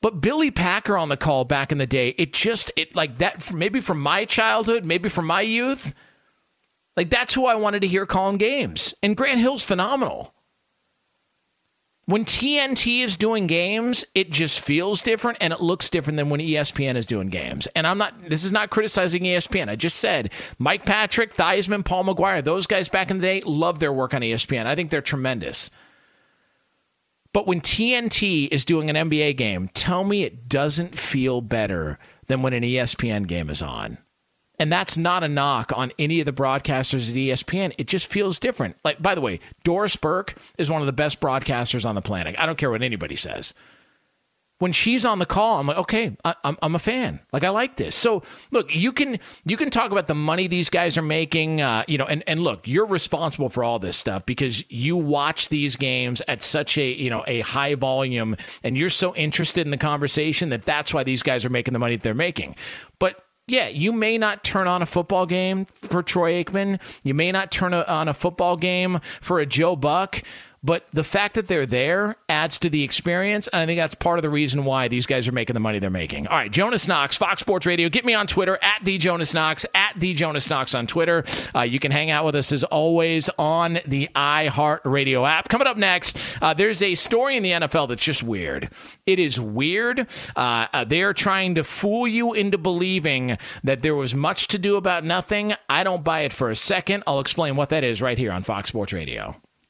But Billy Packer on the call back in the day, it just it like that maybe from my childhood, maybe from my youth. Like that's who I wanted to hear calling games. And Grant Hill's phenomenal. When TNT is doing games, it just feels different and it looks different than when ESPN is doing games. And I'm not this is not criticizing ESPN. I just said Mike Patrick, Theismann, Paul Maguire, those guys back in the day love their work on ESPN. I think they're tremendous. But when TNT is doing an NBA game, tell me it doesn't feel better than when an ESPN game is on. And that's not a knock on any of the broadcasters at ESPN. It just feels different. Like, by the way, Doris Burke is one of the best broadcasters on the planet. I don't care what anybody says when she's on the call, I'm like, okay, I, am I'm a fan. Like, I like this. So, look, you can you can talk about the money these guys are making, uh, you know, and and look, you're responsible for all this stuff because you watch these games at such a you know a high volume, and you're so interested in the conversation that that's why these guys are making the money that they're making. But yeah, you may not turn on a football game for Troy Aikman. You may not turn a, on a football game for a Joe Buck. But the fact that they're there adds to the experience. And I think that's part of the reason why these guys are making the money they're making. All right, Jonas Knox, Fox Sports Radio. Get me on Twitter at the Jonas Knox, at the Jonas Knox on Twitter. Uh, you can hang out with us as always on the iHeart Radio app. Coming up next, uh, there's a story in the NFL that's just weird. It is weird. Uh, uh, they are trying to fool you into believing that there was much to do about nothing. I don't buy it for a second. I'll explain what that is right here on Fox Sports Radio.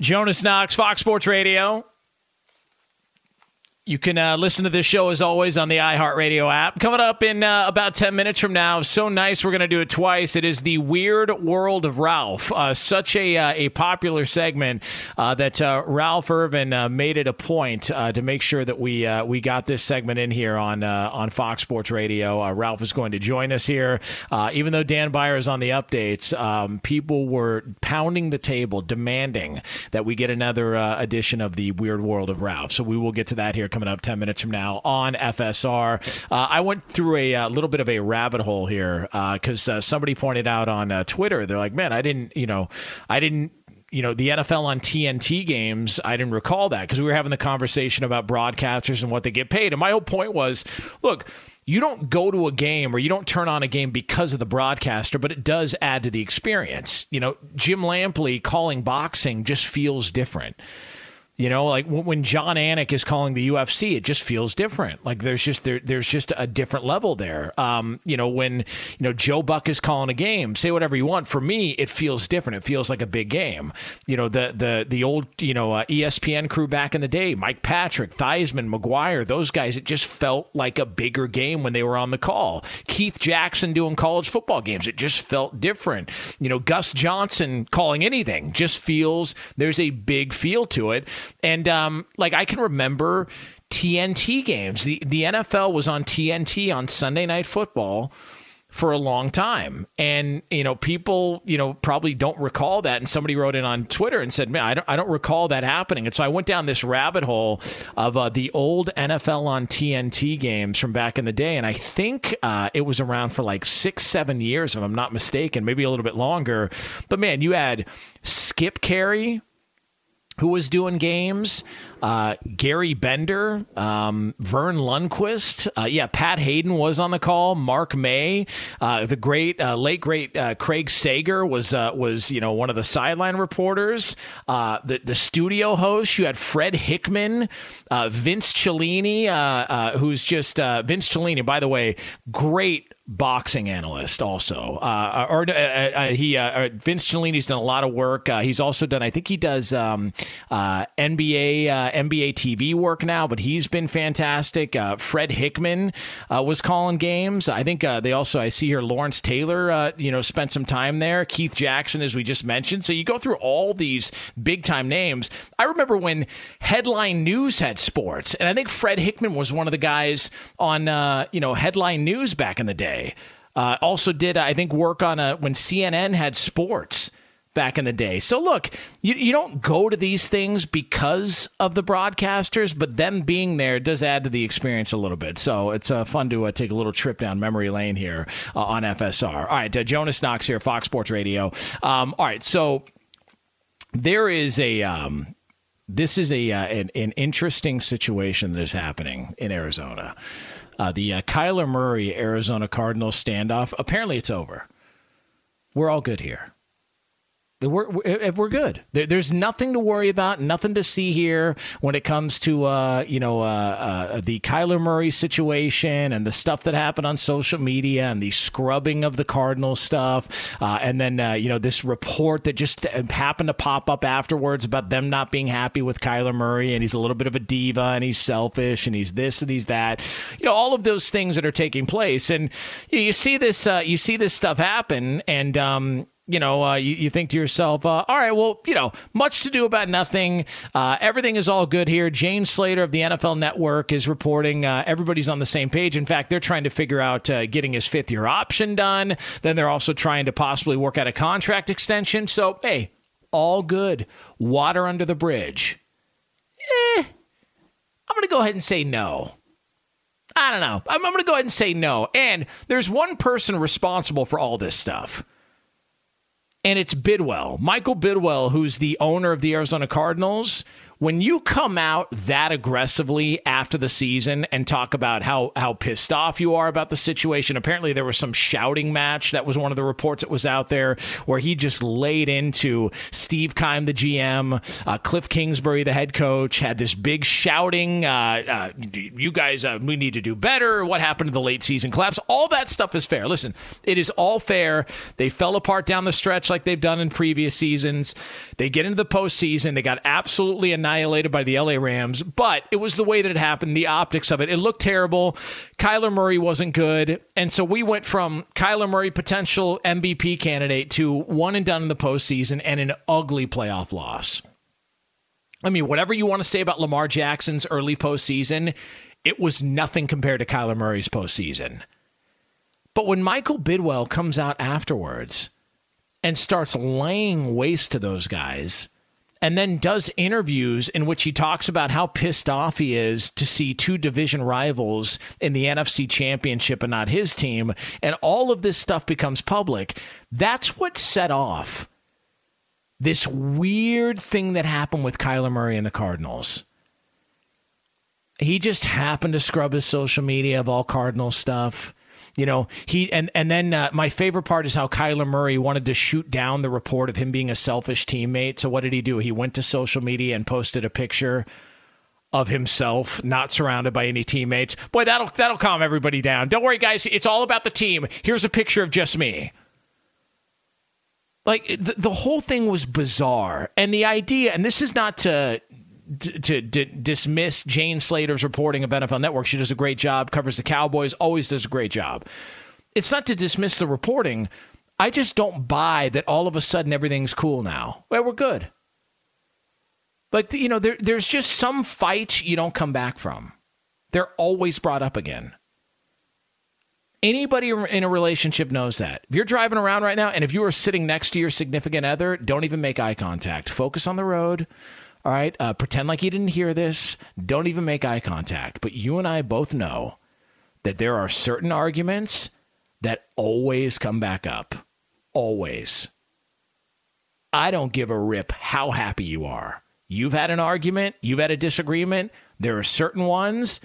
Jonas Knox, Fox Sports Radio. You can uh, listen to this show as always on the iHeartRadio app. Coming up in uh, about 10 minutes from now. So nice, we're going to do it twice. It is the Weird World of Ralph. Uh, such a, uh, a popular segment uh, that uh, Ralph Irvin made it a point to make sure that we we got this segment in here on on Fox Sports Radio. Ralph is going to join us here. even though Dan Beyer is on the updates, um, people were pounding the table, demanding that we get another edition of the Weird World of Ralph. So we will get to that here coming up 10 minutes from now on FSR. Uh, I went through a, a, uh, little bit of a rabbit hole here because uh, uh, somebody pointed out on uh, Twitter, they're like, man, I didn't, you know, I didn't you know the NFL on TNT games, I didn't recall that because we were having the conversation about broadcasters and what they get paid. And my whole point was, look, you don't go to a game or you don't turn on a game because of the broadcaster, but it does add to the experience. You know, Jim Lampley calling boxing just feels different. You know, like when Jon Anik is calling the UFC, it just feels different. Like there's just there, there's just a different level there. Um, you know, when you know Joe Buck is calling a game, say whatever you want. For me, it feels different. It feels like a big game. You know, the the the old you know uh, ESPN crew back in the day, Mike Patrick, Theismann, Maguire, those guys. It just felt like a bigger game when they were on the call. Keith Jackson doing college football games, it just felt different. You know, Gus Johnson calling anything just feels there's a big feel to it. And um, like I can remember TNT games. The the NFL was on TNT on Sunday Night Football for a long time. And, you know, people, you know, probably don't recall that. And somebody wrote in on Twitter and said, man, I don't, I don't recall that happening. And so I went down this rabbit hole of uh, the old NFL on TNT games from back in the day. And I think uh, it was around for like six, seven years, if I'm not mistaken, maybe a little bit longer. But man, you had Skip Caray who was doing games. Uh, Gary Bender, um, Verne Lundquist, uh, yeah, Pat Haden was on the call. Mark May, uh, the great uh, late great uh, Craig Sager was uh, was you know one of the sideline reporters. the the studio host, you had Fred Hickman, Vince Cellini, who's just Vince Cellini. By the way, great boxing analyst also uh, or uh, uh, he uh, Vince Cellini's done a lot of work he's also done I think he does um, NBA NBA TV work now, but he's been fantastic. Uh, Fred Hickman uh, was calling games. I think uh, they also I see here Lawrence Taylor, uh, you know, spent some time there. Keith Jackson, as we just mentioned. So you go through all these big time names. I remember when Headline News had sports, and I think Fred Hickman was one of the guys on uh, you know Headline News back in the day. Uh, also did I think work on a when CNN had sports back in the day. So look, you, you don't go to these things because of the broadcasters, but them being there does add to the experience a little bit. So it's uh, fun to uh, take a little trip down memory lane here uh, on FSR. All right, uh, Jonas Knox here, Fox Sports Radio. Um, all right, so there is a. Um, this is a uh, an, an, interesting situation that is happening in Arizona. Uh, the Kyler Murray Arizona Cardinals standoff. Apparently, it's over. We're all good here We're, we're, we're good. There, there's nothing to worry about, nothing to see here when it comes to uh, you know uh, uh, the Kyler Murray situation and the stuff that happened on social media and the scrubbing of the Cardinal stuff, uh, and then uh, you know this report that just happened to pop up afterwards about them not being happy with Kyler Murray and he's a little bit of a diva and he's selfish and he's this and he's that. You know all of those things that are taking place, and you, you see this uh, you see this stuff happen, and um, you know, uh, you, you, think to yourself, uh, all right, well, you know, much to do about nothing. Uh, everything is all good here. Jane Slater of the NFL Network is reporting uh, everybody's on the same page. In fact, they're trying to figure out uh, getting his fifth year option done. Then they're also trying to possibly work out a contract extension. So, hey, all good. Water under the bridge. Eh, I'm going to go ahead and say no. I don't know. I'm, I'm going to go ahead and say no. And there's one person responsible for all this stuff and it's Bidwill. Michael Bidwill, who's the owner of the Arizona Cardinals, when you come out that aggressively after the season and talk about how how pissed off you are about the situation, apparently there was some shouting match. That was one of the reports that was out there where he just laid into Steve Keim, the GM, uh, Cliff Kingsbury, the head coach, had this big shouting. Uh, uh, you guys, uh, we need to do better. What happened to the late season collapse? All that stuff is fair. Listen, it is all fair. They fell apart down the stretch like they've done in previous seasons. They get into the postseason. They got absolutely annihilated annihilated by the LA Rams, but it was the way that it happened, the optics of it. It looked terrible. Kyler Murray wasn't good. And so we went from Kyler Murray, potential MVP candidate, to one and done in the postseason and an ugly playoff loss. I mean, whatever you want to say about Lamar Jackson's early postseason, it was nothing compared to Kyler Murray's postseason. But when Michael Bidwill comes out afterwards and starts laying waste to those guys, and then does interviews in which he talks about how pissed off he is to see two division rivals in the NFC championship and not his team. And all of this stuff becomes public. That's what set off this weird thing that happened with Kyler Murray and the Cardinals. He just happened to scrub his social media of all Cardinal stuff. You know, he and and then uh, my favorite part is how Kyler Murray wanted to shoot down the report of him being a selfish teammate. So what did he do? He went to social media and posted a picture of himself not surrounded by any teammates. Boy, that'll that'll calm everybody down. Don't worry guys, it's all about the team. Here's a picture of just me. Like the, the whole thing was bizarre. And the idea and this is not to to, dismiss Jane Slater's reporting of NFL Network. She does a great job, covers the Cowboys, always does a great job. It's not to dismiss the reporting. I just don't buy that all of a sudden everything's cool now. Well, we're good. But, you know, there, there's just some fights you don't come back from. They're always brought up again. Anybody in a relationship knows that. If you're driving around right now and if you are sitting next to your significant other, don't even make eye contact. Focus on the road. All right, uh, pretend like you didn't hear this. Don't even make eye contact. But you and I both know that there are certain arguments that always come back up. Always. I don't give a rip how happy you are. You've had an argument, you've had a disagreement. There are certain ones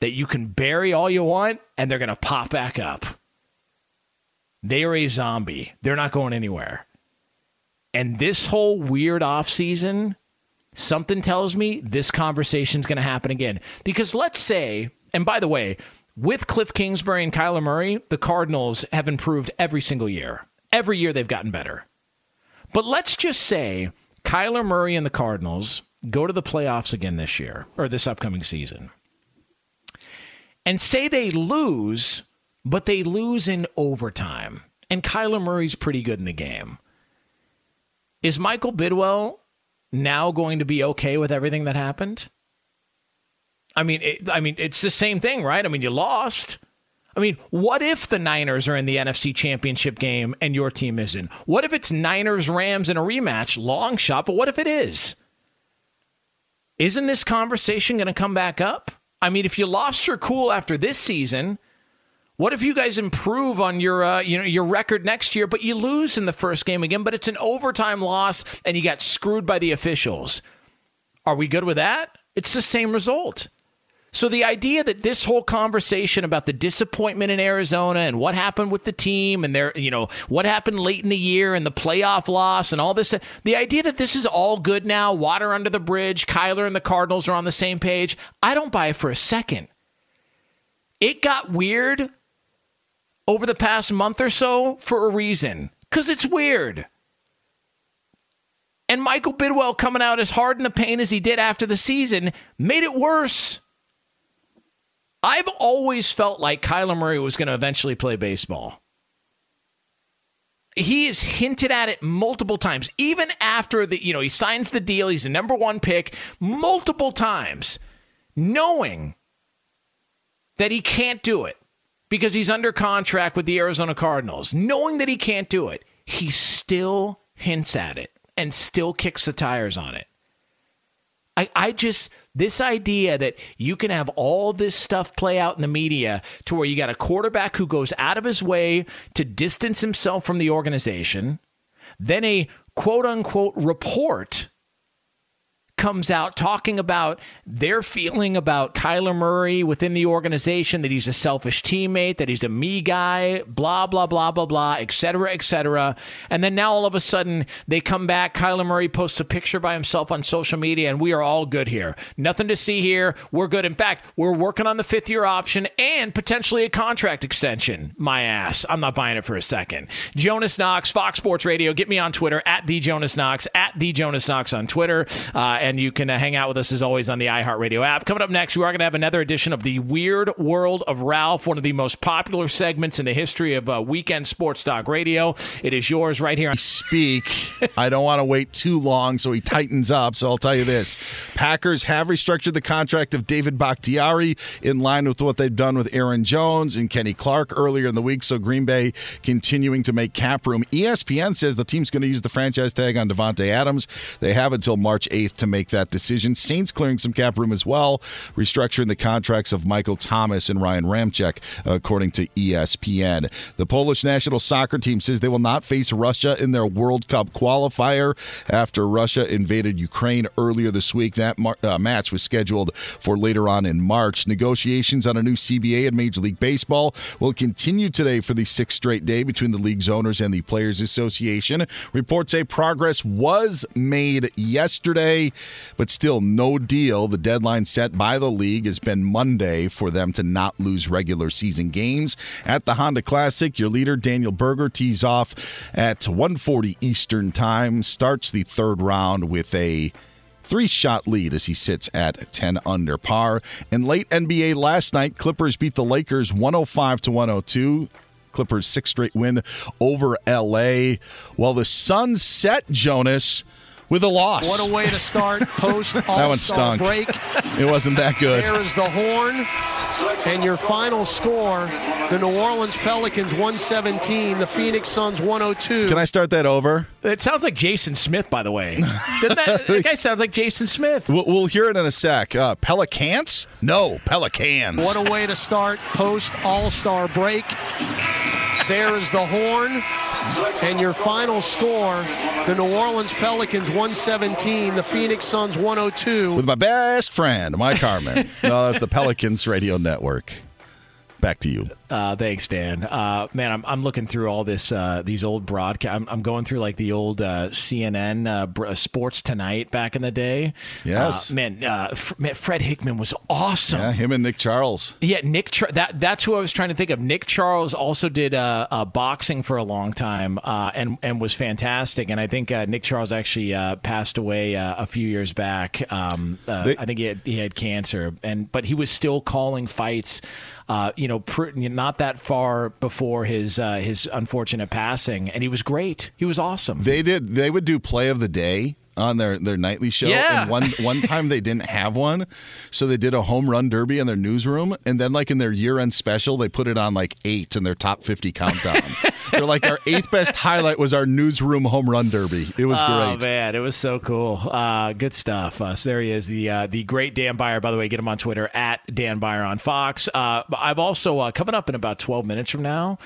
that you can bury all you want and they're going to pop back up. They are a zombie. They're not going anywhere. And this whole weird off season something tells me this conversation is going to happen again. Because let's say, and by the way, with Cliff Kingsbury and Kyler Murray, the Cardinals have improved every single year. Every year they've gotten better. But let's just say Kyler Murray and the Cardinals go to the playoffs again this year or this upcoming season. And say they lose, but they lose in overtime. And Kyler Murray's pretty good in the game. Is Michael Bidwill now going to be okay with everything that happened? I mean, it, I mean, it's the same thing, right? I mean, you lost. I mean, what if the Niners are in the NFC Championship game and your team isn't? What if it's Niners Rams in a rematch? Long shot, but what if it is? Isn't this conversation going to come back up? I mean, if you lost your cool after this season, what if you guys improve on your uh, you know your record next year, but you lose in the first game again, but it's an overtime loss and you got screwed by the officials? Are we good with that? It's the same result. So the idea that this whole conversation about the disappointment in Arizona and what happened with the team and their, you know, what happened late in the year and the playoff loss and all this, the idea that this is all good now, water under the bridge, Kyler and the Cardinals are on the same page, I don't buy it for a second. It got weird over the past month or so for a reason, because it's weird. And Michael Bidwill coming out as hard in the paint as he did after the season made it worse. I've always felt like Kyler Murray was going to eventually play baseball. He has hinted at it multiple times, even after the you know he signs the deal. He's the number one pick multiple times, knowing that he can't do it because he's under contract with the Arizona Cardinals. Knowing that he can't do it, he still hints at it and still kicks the tires on it. I, I just this idea that you can have all this stuff play out in the media to where you got a quarterback who goes out of his way to distance himself from the organization, then a quote unquote report comes out talking about their feeling about Kyler Murray within the organization, that he's a selfish teammate, that he's a me guy, blah, blah, blah, blah, blah, et cetera, et cetera. And then now all of a sudden they come back. Kyler Murray posts a picture by himself on social media, and we are all good here. Nothing to see here. We're good. In fact, we're working on the fifth year option and potentially a contract extension. My ass. I'm not buying it for a second. Jonas Knox, Fox Sports Radio. Get me on Twitter at the Jonas Knox, at the Jonas Knox on Twitter. Uh, and you can uh, hang out with us as always on the iHeartRadio app. Coming up next, we are going to have another edition of the Weird World of Ralph, one of the most popular segments in the history of uh, weekend sports talk radio. It is yours right here. On- Speak. I don't want to wait too long, so he tightens up. So I'll tell you this: Packers have restructured the contract of David Bakhtiari in line with what they've done with Aaron Jones and Kenny Clark earlier in the week. So Green Bay continuing to make cap room. ESPN says the team's going to use the franchise tag on Davante Adams. They have until March 8th to make that decision. Saints clearing some cap room as well, restructuring the contracts of Michael Thomas and Ryan Ramczyk, according to ESPN. The Polish national soccer team says they will not face Russia in their World Cup qualifier after Russia invaded Ukraine earlier this week. That mar- uh, match was scheduled for later on in March. Negotiations on a new CBA in Major League Baseball will continue today for the sixth straight day between the league's owners and the Players Association. Reports say progress was made yesterday, but still no deal. The deadline set by the league has been Monday for them to not lose regular season games. At the Honda Classic, your leader Daniel Berger tees off at 1:40 Eastern Time, starts the third round with a three shot lead as he sits at 10 under par. In late NBA last night, Clippers beat the Lakers 105 to 102. Clippers' sixth straight win over LA. While the Suns set Jonas with a loss. What a way to start (laughs) post All-Star break. It wasn't that good. There is the horn. And your final score, the New Orleans Pelicans 117, the Phoenix Suns 102. Can I start that over? It sounds like Jason Smith, by the way. (laughs) Doesn't that, that guy sounds like Jason Smith. We'll, we'll hear it in a sec. Uh, Pelicans? No, Pelicans. What a way to start post All-Star break. There is the horn. And your final score, the New Orleans Pelicans 117, the Phoenix Suns 102. With my best friend, Mike Harmon. (laughs) no, that's the Pelicans Radio Network. Back to you. Uh, thanks, Dan. Uh, man, I'm, I'm looking through all this uh, these old broadcast. I'm, I'm going through like the old uh, CNN uh, br- Sports Tonight back in the day. Yes. Uh, man, uh, F- man, Fred Hickman was awesome. Yeah, him and Nick Charles. Yeah, Nick. Char- that that's who I was trying to think of. Nick Charles also did uh, uh, boxing for a long time, uh, and and was fantastic. And I think uh, Nick Charles actually uh, passed away uh, a few years back. Um, uh, They- I think he had he had cancer, and but he was still calling fights. Uh, you know, pr- not that far before his uh, his unfortunate passing, and he was great. He was awesome. They did. They would do play of the day on their, their nightly show. Yeah. And one one time they didn't have one, so they did a home run derby in their newsroom, and then like in their year end special, they put it on like eight in their top fifty countdown. (laughs) They're like our eighth best highlight was our newsroom home run derby. It was oh, great. man, it was so cool. Uh, good stuff. Uh, so there he is, the uh, the great Dan Beyer. By the way, get him on Twitter at Dan Beyer on Fox. Uh, I've also uh, coming up in about twelve minutes from now,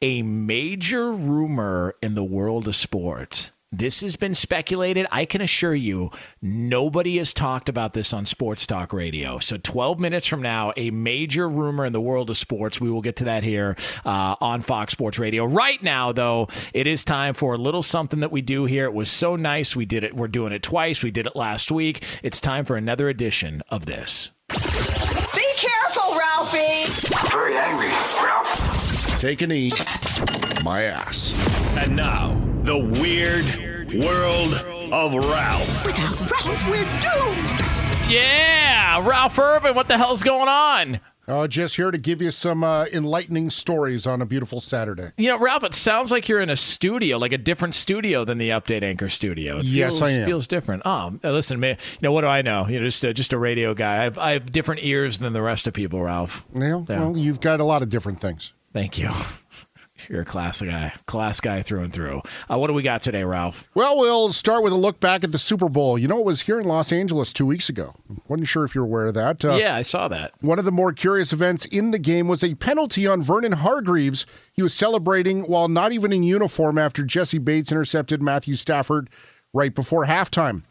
a major rumor in the world of sports This has been speculated. I can assure you, nobody has talked about this on Sports Talk Radio. So, 12 minutes from now, a major rumor in the world of sports. We will get to that here uh, on Fox Sports Radio. Right now, though, it is time for a little something that we do here. It was so nice. We did it. We're doing it twice. We did it last week. It's time for another edition of this. Be careful, Ralphie. Very angry, Ralph. Take a knee. My ass. And now, the weird world of Ralph. Without Ralph, we're doomed. Yeah, Ralph Irvin, what the hell's going on? Uh, just here to give you some uh, enlightening stories on a beautiful Saturday. You know, Ralph, it sounds like you're in a studio, like a different studio than the Update Anchor studio. It Yes, feels, I am. Feels different. Oh, uh, listen, man. You know what do I know? You know, just a, just a radio guy. I have, I have different ears than the rest of people, Ralph. Yeah, Yeah. well, you've got a lot of different things. Thank you. You're a class guy, class guy through and through. Uh, what do we got today, Ralph? Well, we'll start with a look back at the Super Bowl. You know, it was here in Los Angeles two weeks ago. Wasn't sure if you're aware of that. Uh, yeah, I saw that. One of the more curious events in the game was a penalty on Vernon Hargreaves. He was celebrating while not even in uniform after Jessie Bates intercepted Matthew Stafford right before halftime.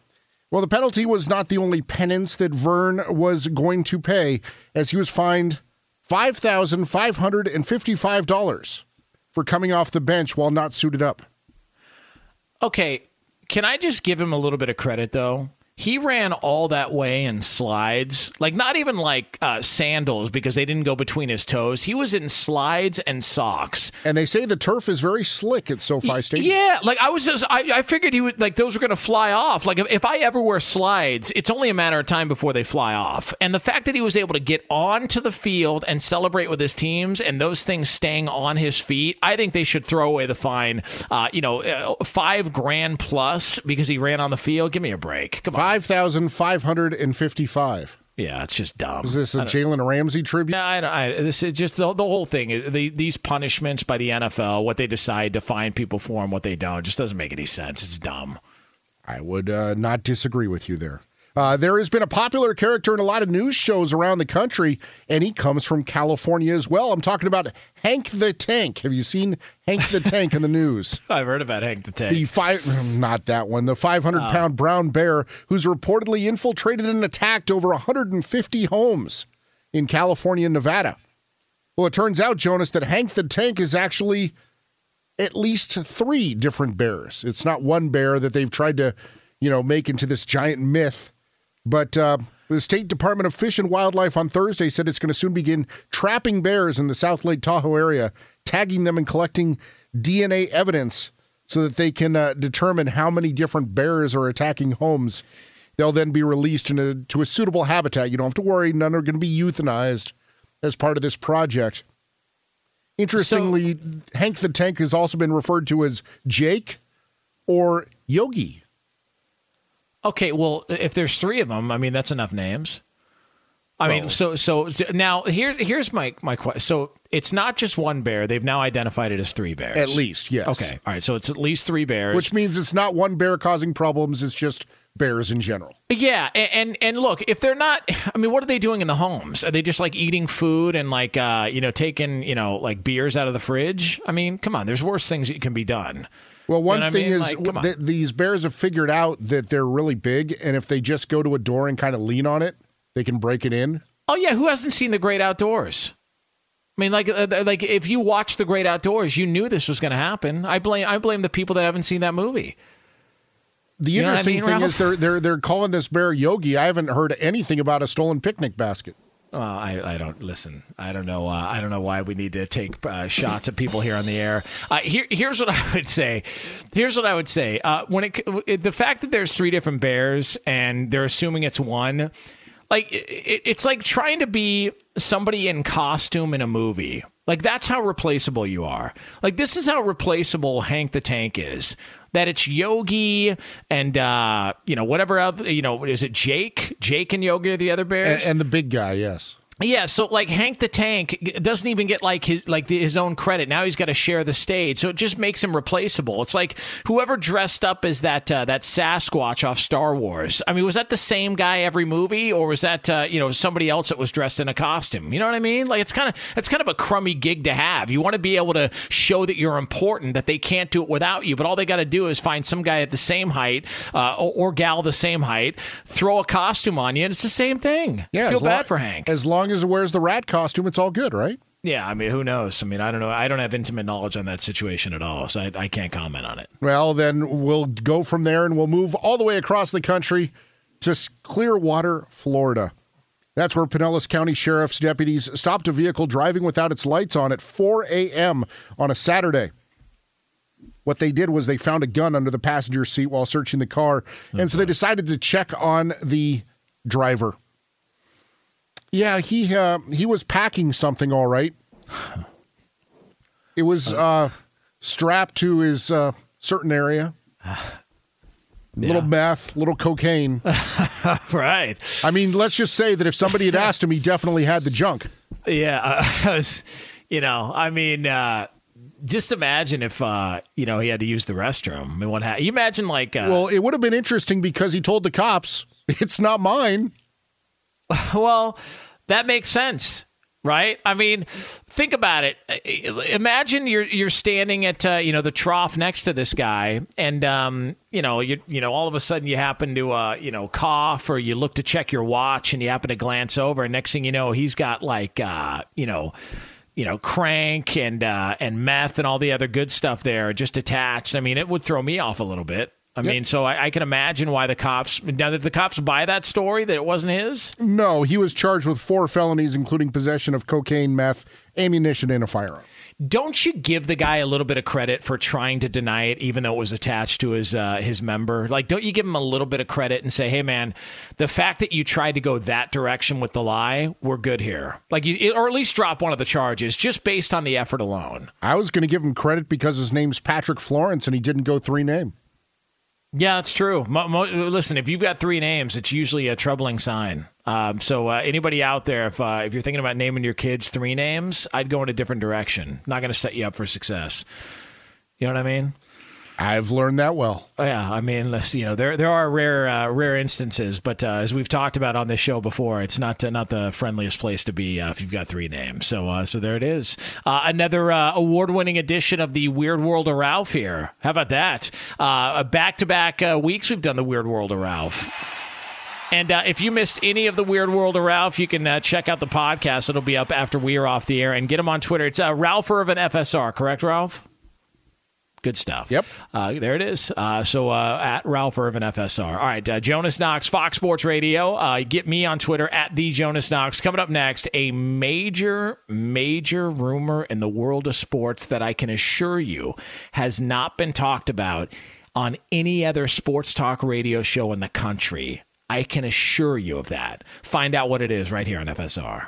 Well, the penalty was not the only penance that Vern was going to pay, as he was fined $5,555 for coming off the bench while not suited up. Okay, can I just give him a little bit of credit though? He ran all that way in slides, like not even like uh, sandals because they didn't go between his toes. He was in slides and socks. And they say the turf is very slick at SoFi Stadium. Yeah, like I was just, I, I figured he would, like those were going to fly off. Like if, if I ever wear slides, it's only a matter of time before they fly off. And the fact that he was able to get onto the field and celebrate with his teams and those things staying on his feet, I think they should throw away the fine, uh, you know, uh, five grand plus because he ran on the field. Give me a break. Come on. 5,555. Yeah, it's just dumb. Is this a Jalen Ramsey tribute? No, I, don't I, this is just the, the whole thing. The, these punishments by the NFL, what they decide to fine people for and what they don't, just doesn't make any sense. It's dumb. I would uh, not disagree with you there. Uh, there has been a popular character in a lot of news shows around the country, and he comes from California as well. I'm talking about Hank the Tank. Have you seen Hank the Tank in the news? (laughs) I've heard about Hank the Tank. The five, not that one, the 500 Oh. pound brown bear who's reportedly infiltrated and attacked over 150 homes in California and Nevada. Well, it turns out, Jonas, that Hank the Tank is actually at least three different bears. It's not one bear that they've tried to, you know, make into this giant myth. But uh, the State Department of Fish and Wildlife on Thursday said it's going to soon begin trapping bears in the South Lake Tahoe area, tagging them and collecting DNA evidence so that they can uh, determine how many different bears are attacking homes. They'll then be released in a, to a suitable habitat. You don't have to worry; none are going to be euthanized as part of this project. Interestingly, Hank the Tank has also been referred to as Jake or Yogi. Okay, well, if there's three of them, I mean that's enough names. I mean, so so now here here's my my question. So it's not just one bear; they've now identified it as three bears. At least, yes. Okay, all right. So it's at least three bears. Which means it's not one bear causing problems, it's just bears in general. Yeah, and, and and look, if they're not, I mean, what are they doing in the homes? Are they just like eating food and like uh, you know taking you know like beers out of the fridge? I mean, come on, there's worse things that can be done. Well, one You know what I thing mean? is Like, th- these bears have figured out that they're really big, and if they just go to a door and kind of lean on it, they can break it in. Oh yeah, who hasn't seen the Great Outdoors? I mean, like, uh, like if you watch the Great Outdoors, you knew this was going to happen. I blame, I blame the people that haven't seen that movie. The You know I interesting mean, thing Ralph? is they're they're they're calling this bear Yogi. I haven't heard anything about a stolen picnic basket. Well, I, I don't listen. I don't know. Uh, I don't know why we need to take uh, shots at people here on the air. Uh, here, here's what (laughs) I would say. Here's what I would say. Uh, when it, it the fact that there's three different bears and they're assuming it's one, like it, it's like trying to be somebody in costume in a movie. Like that's how replaceable you are. Like this is how replaceable Hank the Tank is. That it's Yogi and uh, you know whatever other You know, is it Jake? Jake and Yogi are the other bears. And, and the big guy, yes. Yeah, so like Hank the Tank doesn't even get like his like the, his own credit. Now he's got to share the stage, so it just makes him replaceable. It's like whoever dressed up as that uh, that Sasquatch off Star Wars. I mean, was that the same guy every movie, or was that uh, you know somebody else that was dressed in a costume? You know what I mean? Like it's kind of it's kind of a crummy gig to have. You want to be able to show that you're important, that they can't do it without you, but all they got to do is find some guy at the same height uh, or, or, gal the same height, throw a costume on you, and it's the same thing. Yeah, feel bad long, for Hank. As long as it wears the rat costume, it's all good, right? Yeah, I mean, who knows? I mean, I don't know. I don't have intimate knowledge on that situation at all, so I, I can't comment on it. Well, then we'll go from there and we'll move all the way across the country to Clearwater, Florida. That's where Pinellas County Sheriff's deputies stopped a vehicle driving without its lights on at 4 a.m. on a Saturday. What they did was they found a gun under the passenger seat while searching the car, and so they mm-hmm. decided to check on the driver. Yeah, he uh, he was packing something all right. It was uh, strapped to his uh, certain area. (sighs) Yeah. Little meth, little cocaine. (laughs) right. I mean, let's just say that if somebody had asked him, he definitely had the junk. Yeah, (laughs) I was, you know, I mean, uh, just imagine if uh, you know he had to use the restroom. I mean, what? Ha- you imagine like? Uh, well, it would have been interesting because he told the cops, (laughs) "It's not mine." Well, that makes sense right? I mean, think about it. Imagine you're you're standing at uh, you know the trough next to this guy, and um, you know you you know all of a sudden you happen to uh, you know cough or you look to check your watch and you happen to glance over, and next thing you know he's got like uh, you know. You know, crank and uh, and meth and all the other good stuff there just attached. I mean, it would throw me off a little bit. I yep. mean, so I, I, can imagine why the cops. Now, did the cops buy that story that it wasn't his? No, he was charged with four felonies, including possession of cocaine, meth, ammunition, and a firearm. Don't you give the guy a little bit of credit for trying to deny it, even though it was attached to his uh, his member? Like, don't you give him a little bit of credit and say, "Hey, man, the fact that you tried to go that direction with the lie, we're good here." Like, you, or at least drop one of the charges just based on the effort alone. I was going to give him credit because his name's Patrick Florence, and he didn't go three name. Yeah, that's true. Mo- mo- listen, if you've got three names, it's usually a troubling sign. Um, so uh, anybody out there, if uh, if you're thinking about naming your kids three names, I'd go in a different direction. Not going to set you up for success. You know what I mean? I've learned that well. Oh, yeah, I mean, you know, there there are rare uh, rare instances, but uh, as we've talked about on this show before, it's not uh, not the friendliest place to be uh, if you've got three names. So uh, so there it is, uh, another award winning edition of the Weird World of Ralph here. How about that? Back to back weeks we've done the Weird World of Ralph. And uh, if you missed any of the Weird World of Ralph, you can uh, check out the podcast. It'll be up after we are off the air. And get him on Twitter. It's uh, Ralph Irvin FSR, correct, Ralph? Good stuff. Yep. Uh, there it is. Uh, so uh, at Ralph Irvin FSR. All right. Uh, Jonas Knox, Fox Sports Radio. Uh, get me on Twitter at the Jonas Knox. Coming up next, a major, major rumor in the world of sports that I can assure you has not been talked about on any other sports talk radio show in the country. I can assure you of that. Find out what it is right here on FSR.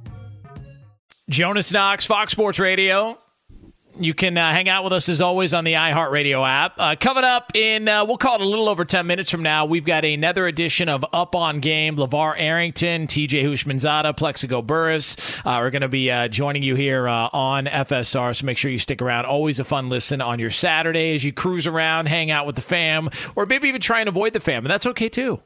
Jonas Knox, Fox Sports Radio. You can uh, hang out with us as always on the iHeartRadio app. Uh, coming up in, uh, we'll call it a little over 10 minutes from now, we've got another edition of Up on Game. LaVar Arrington, TJ Houshmandzadeh, Plaxico Burress uh, are going to be uh, joining you here uh, on FSR, so make sure you stick around. Always a fun listen on your Saturday as you cruise around, hang out with the fam, or maybe even try and avoid the fam, and that's okay too.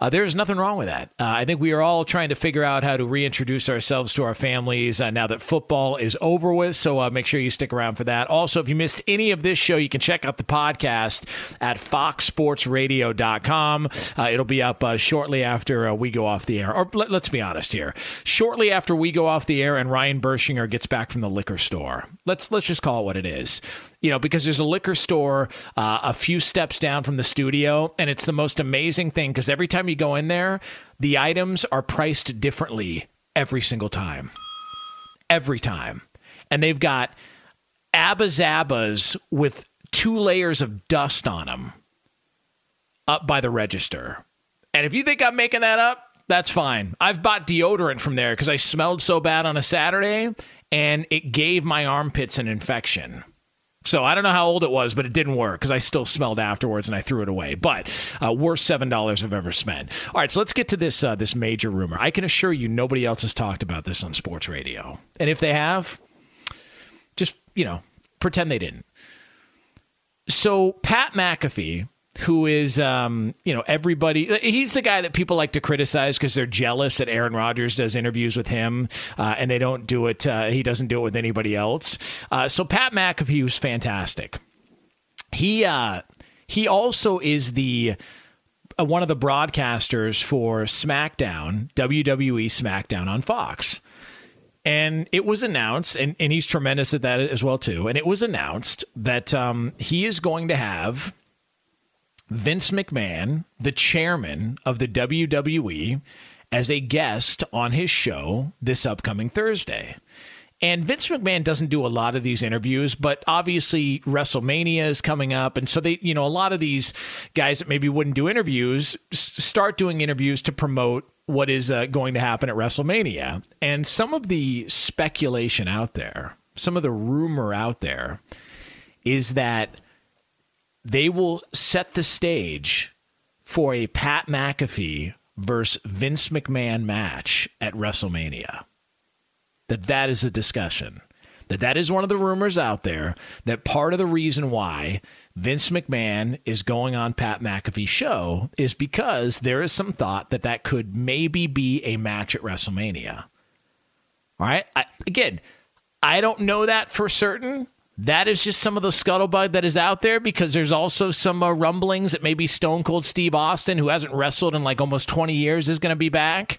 Uh, there's nothing wrong with that. Uh, I think we are all trying to figure out how to reintroduce ourselves to our families uh, now that football is over with. So uh, make sure you stick around for that. Also, if you missed any of this show, you can check out the podcast at foxsportsradio.com. Uh, it'll be up uh, shortly after we go off the air. Or let, us be honest here. Shortly after we go off the air and Ryan Bershinger gets back from the liquor store. Let's let's just call it what it is you know, because there's a liquor store uh, a few steps down from the studio, and it's the most amazing thing because every time you go in there, the items are priced differently every single time. Every time. And they've got Abba-Zabas with two layers of dust on them up by the register. And if you think I'm making that up, that's fine. I've bought deodorant from there because I smelled so bad on a Saturday and it gave my armpits an infection. So I don't know how old it was, but it didn't work because I still smelled afterwards and I threw it away. But uh, worst seven dollars I've ever spent. All right, so let's get to this uh, this major rumor. I can assure you, nobody else has talked about this on sports radio, and if they have, just you know, pretend they didn't. So Pat McAfee who is, um, you know, everybody. He's the guy that people like to criticize because they're jealous that Aaron Rodgers does interviews with him, uh, and they don't do it. Uh, he doesn't do it with anybody else. Uh, so Pat McAfee was fantastic. He uh, he also is the uh, one of the broadcasters for SmackDown, WWE SmackDown on Fox. And it was announced, and, and he's tremendous at that as well too. And it was announced that um, he is going to have Vince McMahon, the chairman of the WWE, as a guest on his show this upcoming Thursday. And Vince McMahon doesn't do a lot of these interviews, but obviously WrestleMania is coming up. And so they, you know, a lot of these guys that maybe wouldn't do interviews start doing interviews to promote what is uh, going to happen at WrestleMania. And some of the speculation out there, some of the rumor out there is that they will set the stage for a Pat McAfee versus Vince McMahon match at WrestleMania. That that is a discussion. That that is one of the rumors out there that part of the reason why Vince McMahon is going on Pat McAfee's show is because there is some thought that that could maybe be a match at WrestleMania. All right? I, again, I don't know that for certain. That is just some of the scuttlebutt that is out there because there's also some uh, rumblings that maybe Stone Cold Steve Austin, who hasn't wrestled in like almost 20 years, is going to be back.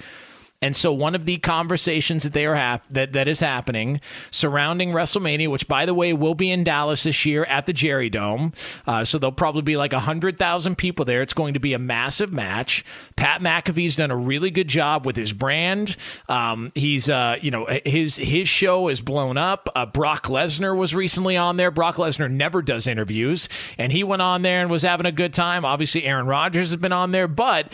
And so one of the conversations that they are hap- that that is happening surrounding WrestleMania, which by the way will be in Dallas this year at the Jerry Dome, uh, so there'll probably be like hundred thousand people there. It's going to be a massive match. Pat McAfee's done a really good job with his brand. Um, he's uh, you know his his show is blown up. Uh, Brock Lesnar was recently on there. Brock Lesnar never does interviews, and he went on there and was having a good time. Obviously, Aaron Rodgers has been on there, but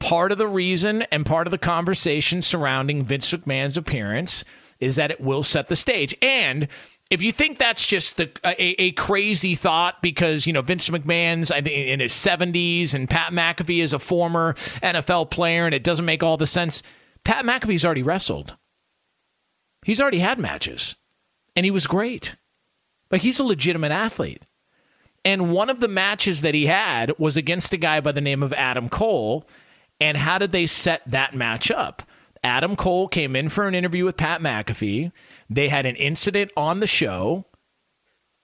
part of the reason and part of the conversation surrounding Vince McMahon's appearance is that it will set the stage. And if you think that's just the, a, a, crazy thought because you know Vince McMahon's in his 70s and Pat McAfee is a former NFL player and it doesn't make all the sense, Pat McAfee's already wrestled. He's already had matches, and he was great. Like he's a legitimate athlete. And one of the matches that he had was against a guy by the name of Adam Cole, and how did they set that match up? Adam Cole came in for an interview with Pat McAfee. They had an incident on the show,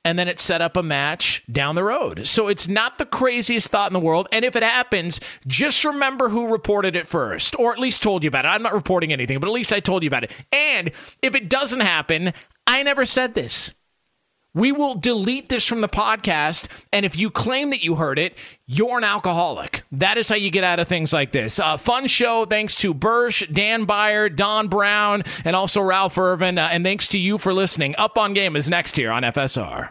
and then it set up a match down the road. So it's not the craziest thought in the world. And if it happens, just remember who reported it first, or at least told you about it. I'm not reporting anything, but at least I told you about it. And if it doesn't happen, I never said this. We will delete this from the podcast. And if you claim that you heard it, you're an alcoholic. That is how you get out of things like this. Uh, fun show. Thanks to Bursch, Dan Beyer, Don Brown, and also Ralph Irvin. Uh, and thanks to you for listening. Up on Game is next here on FSR.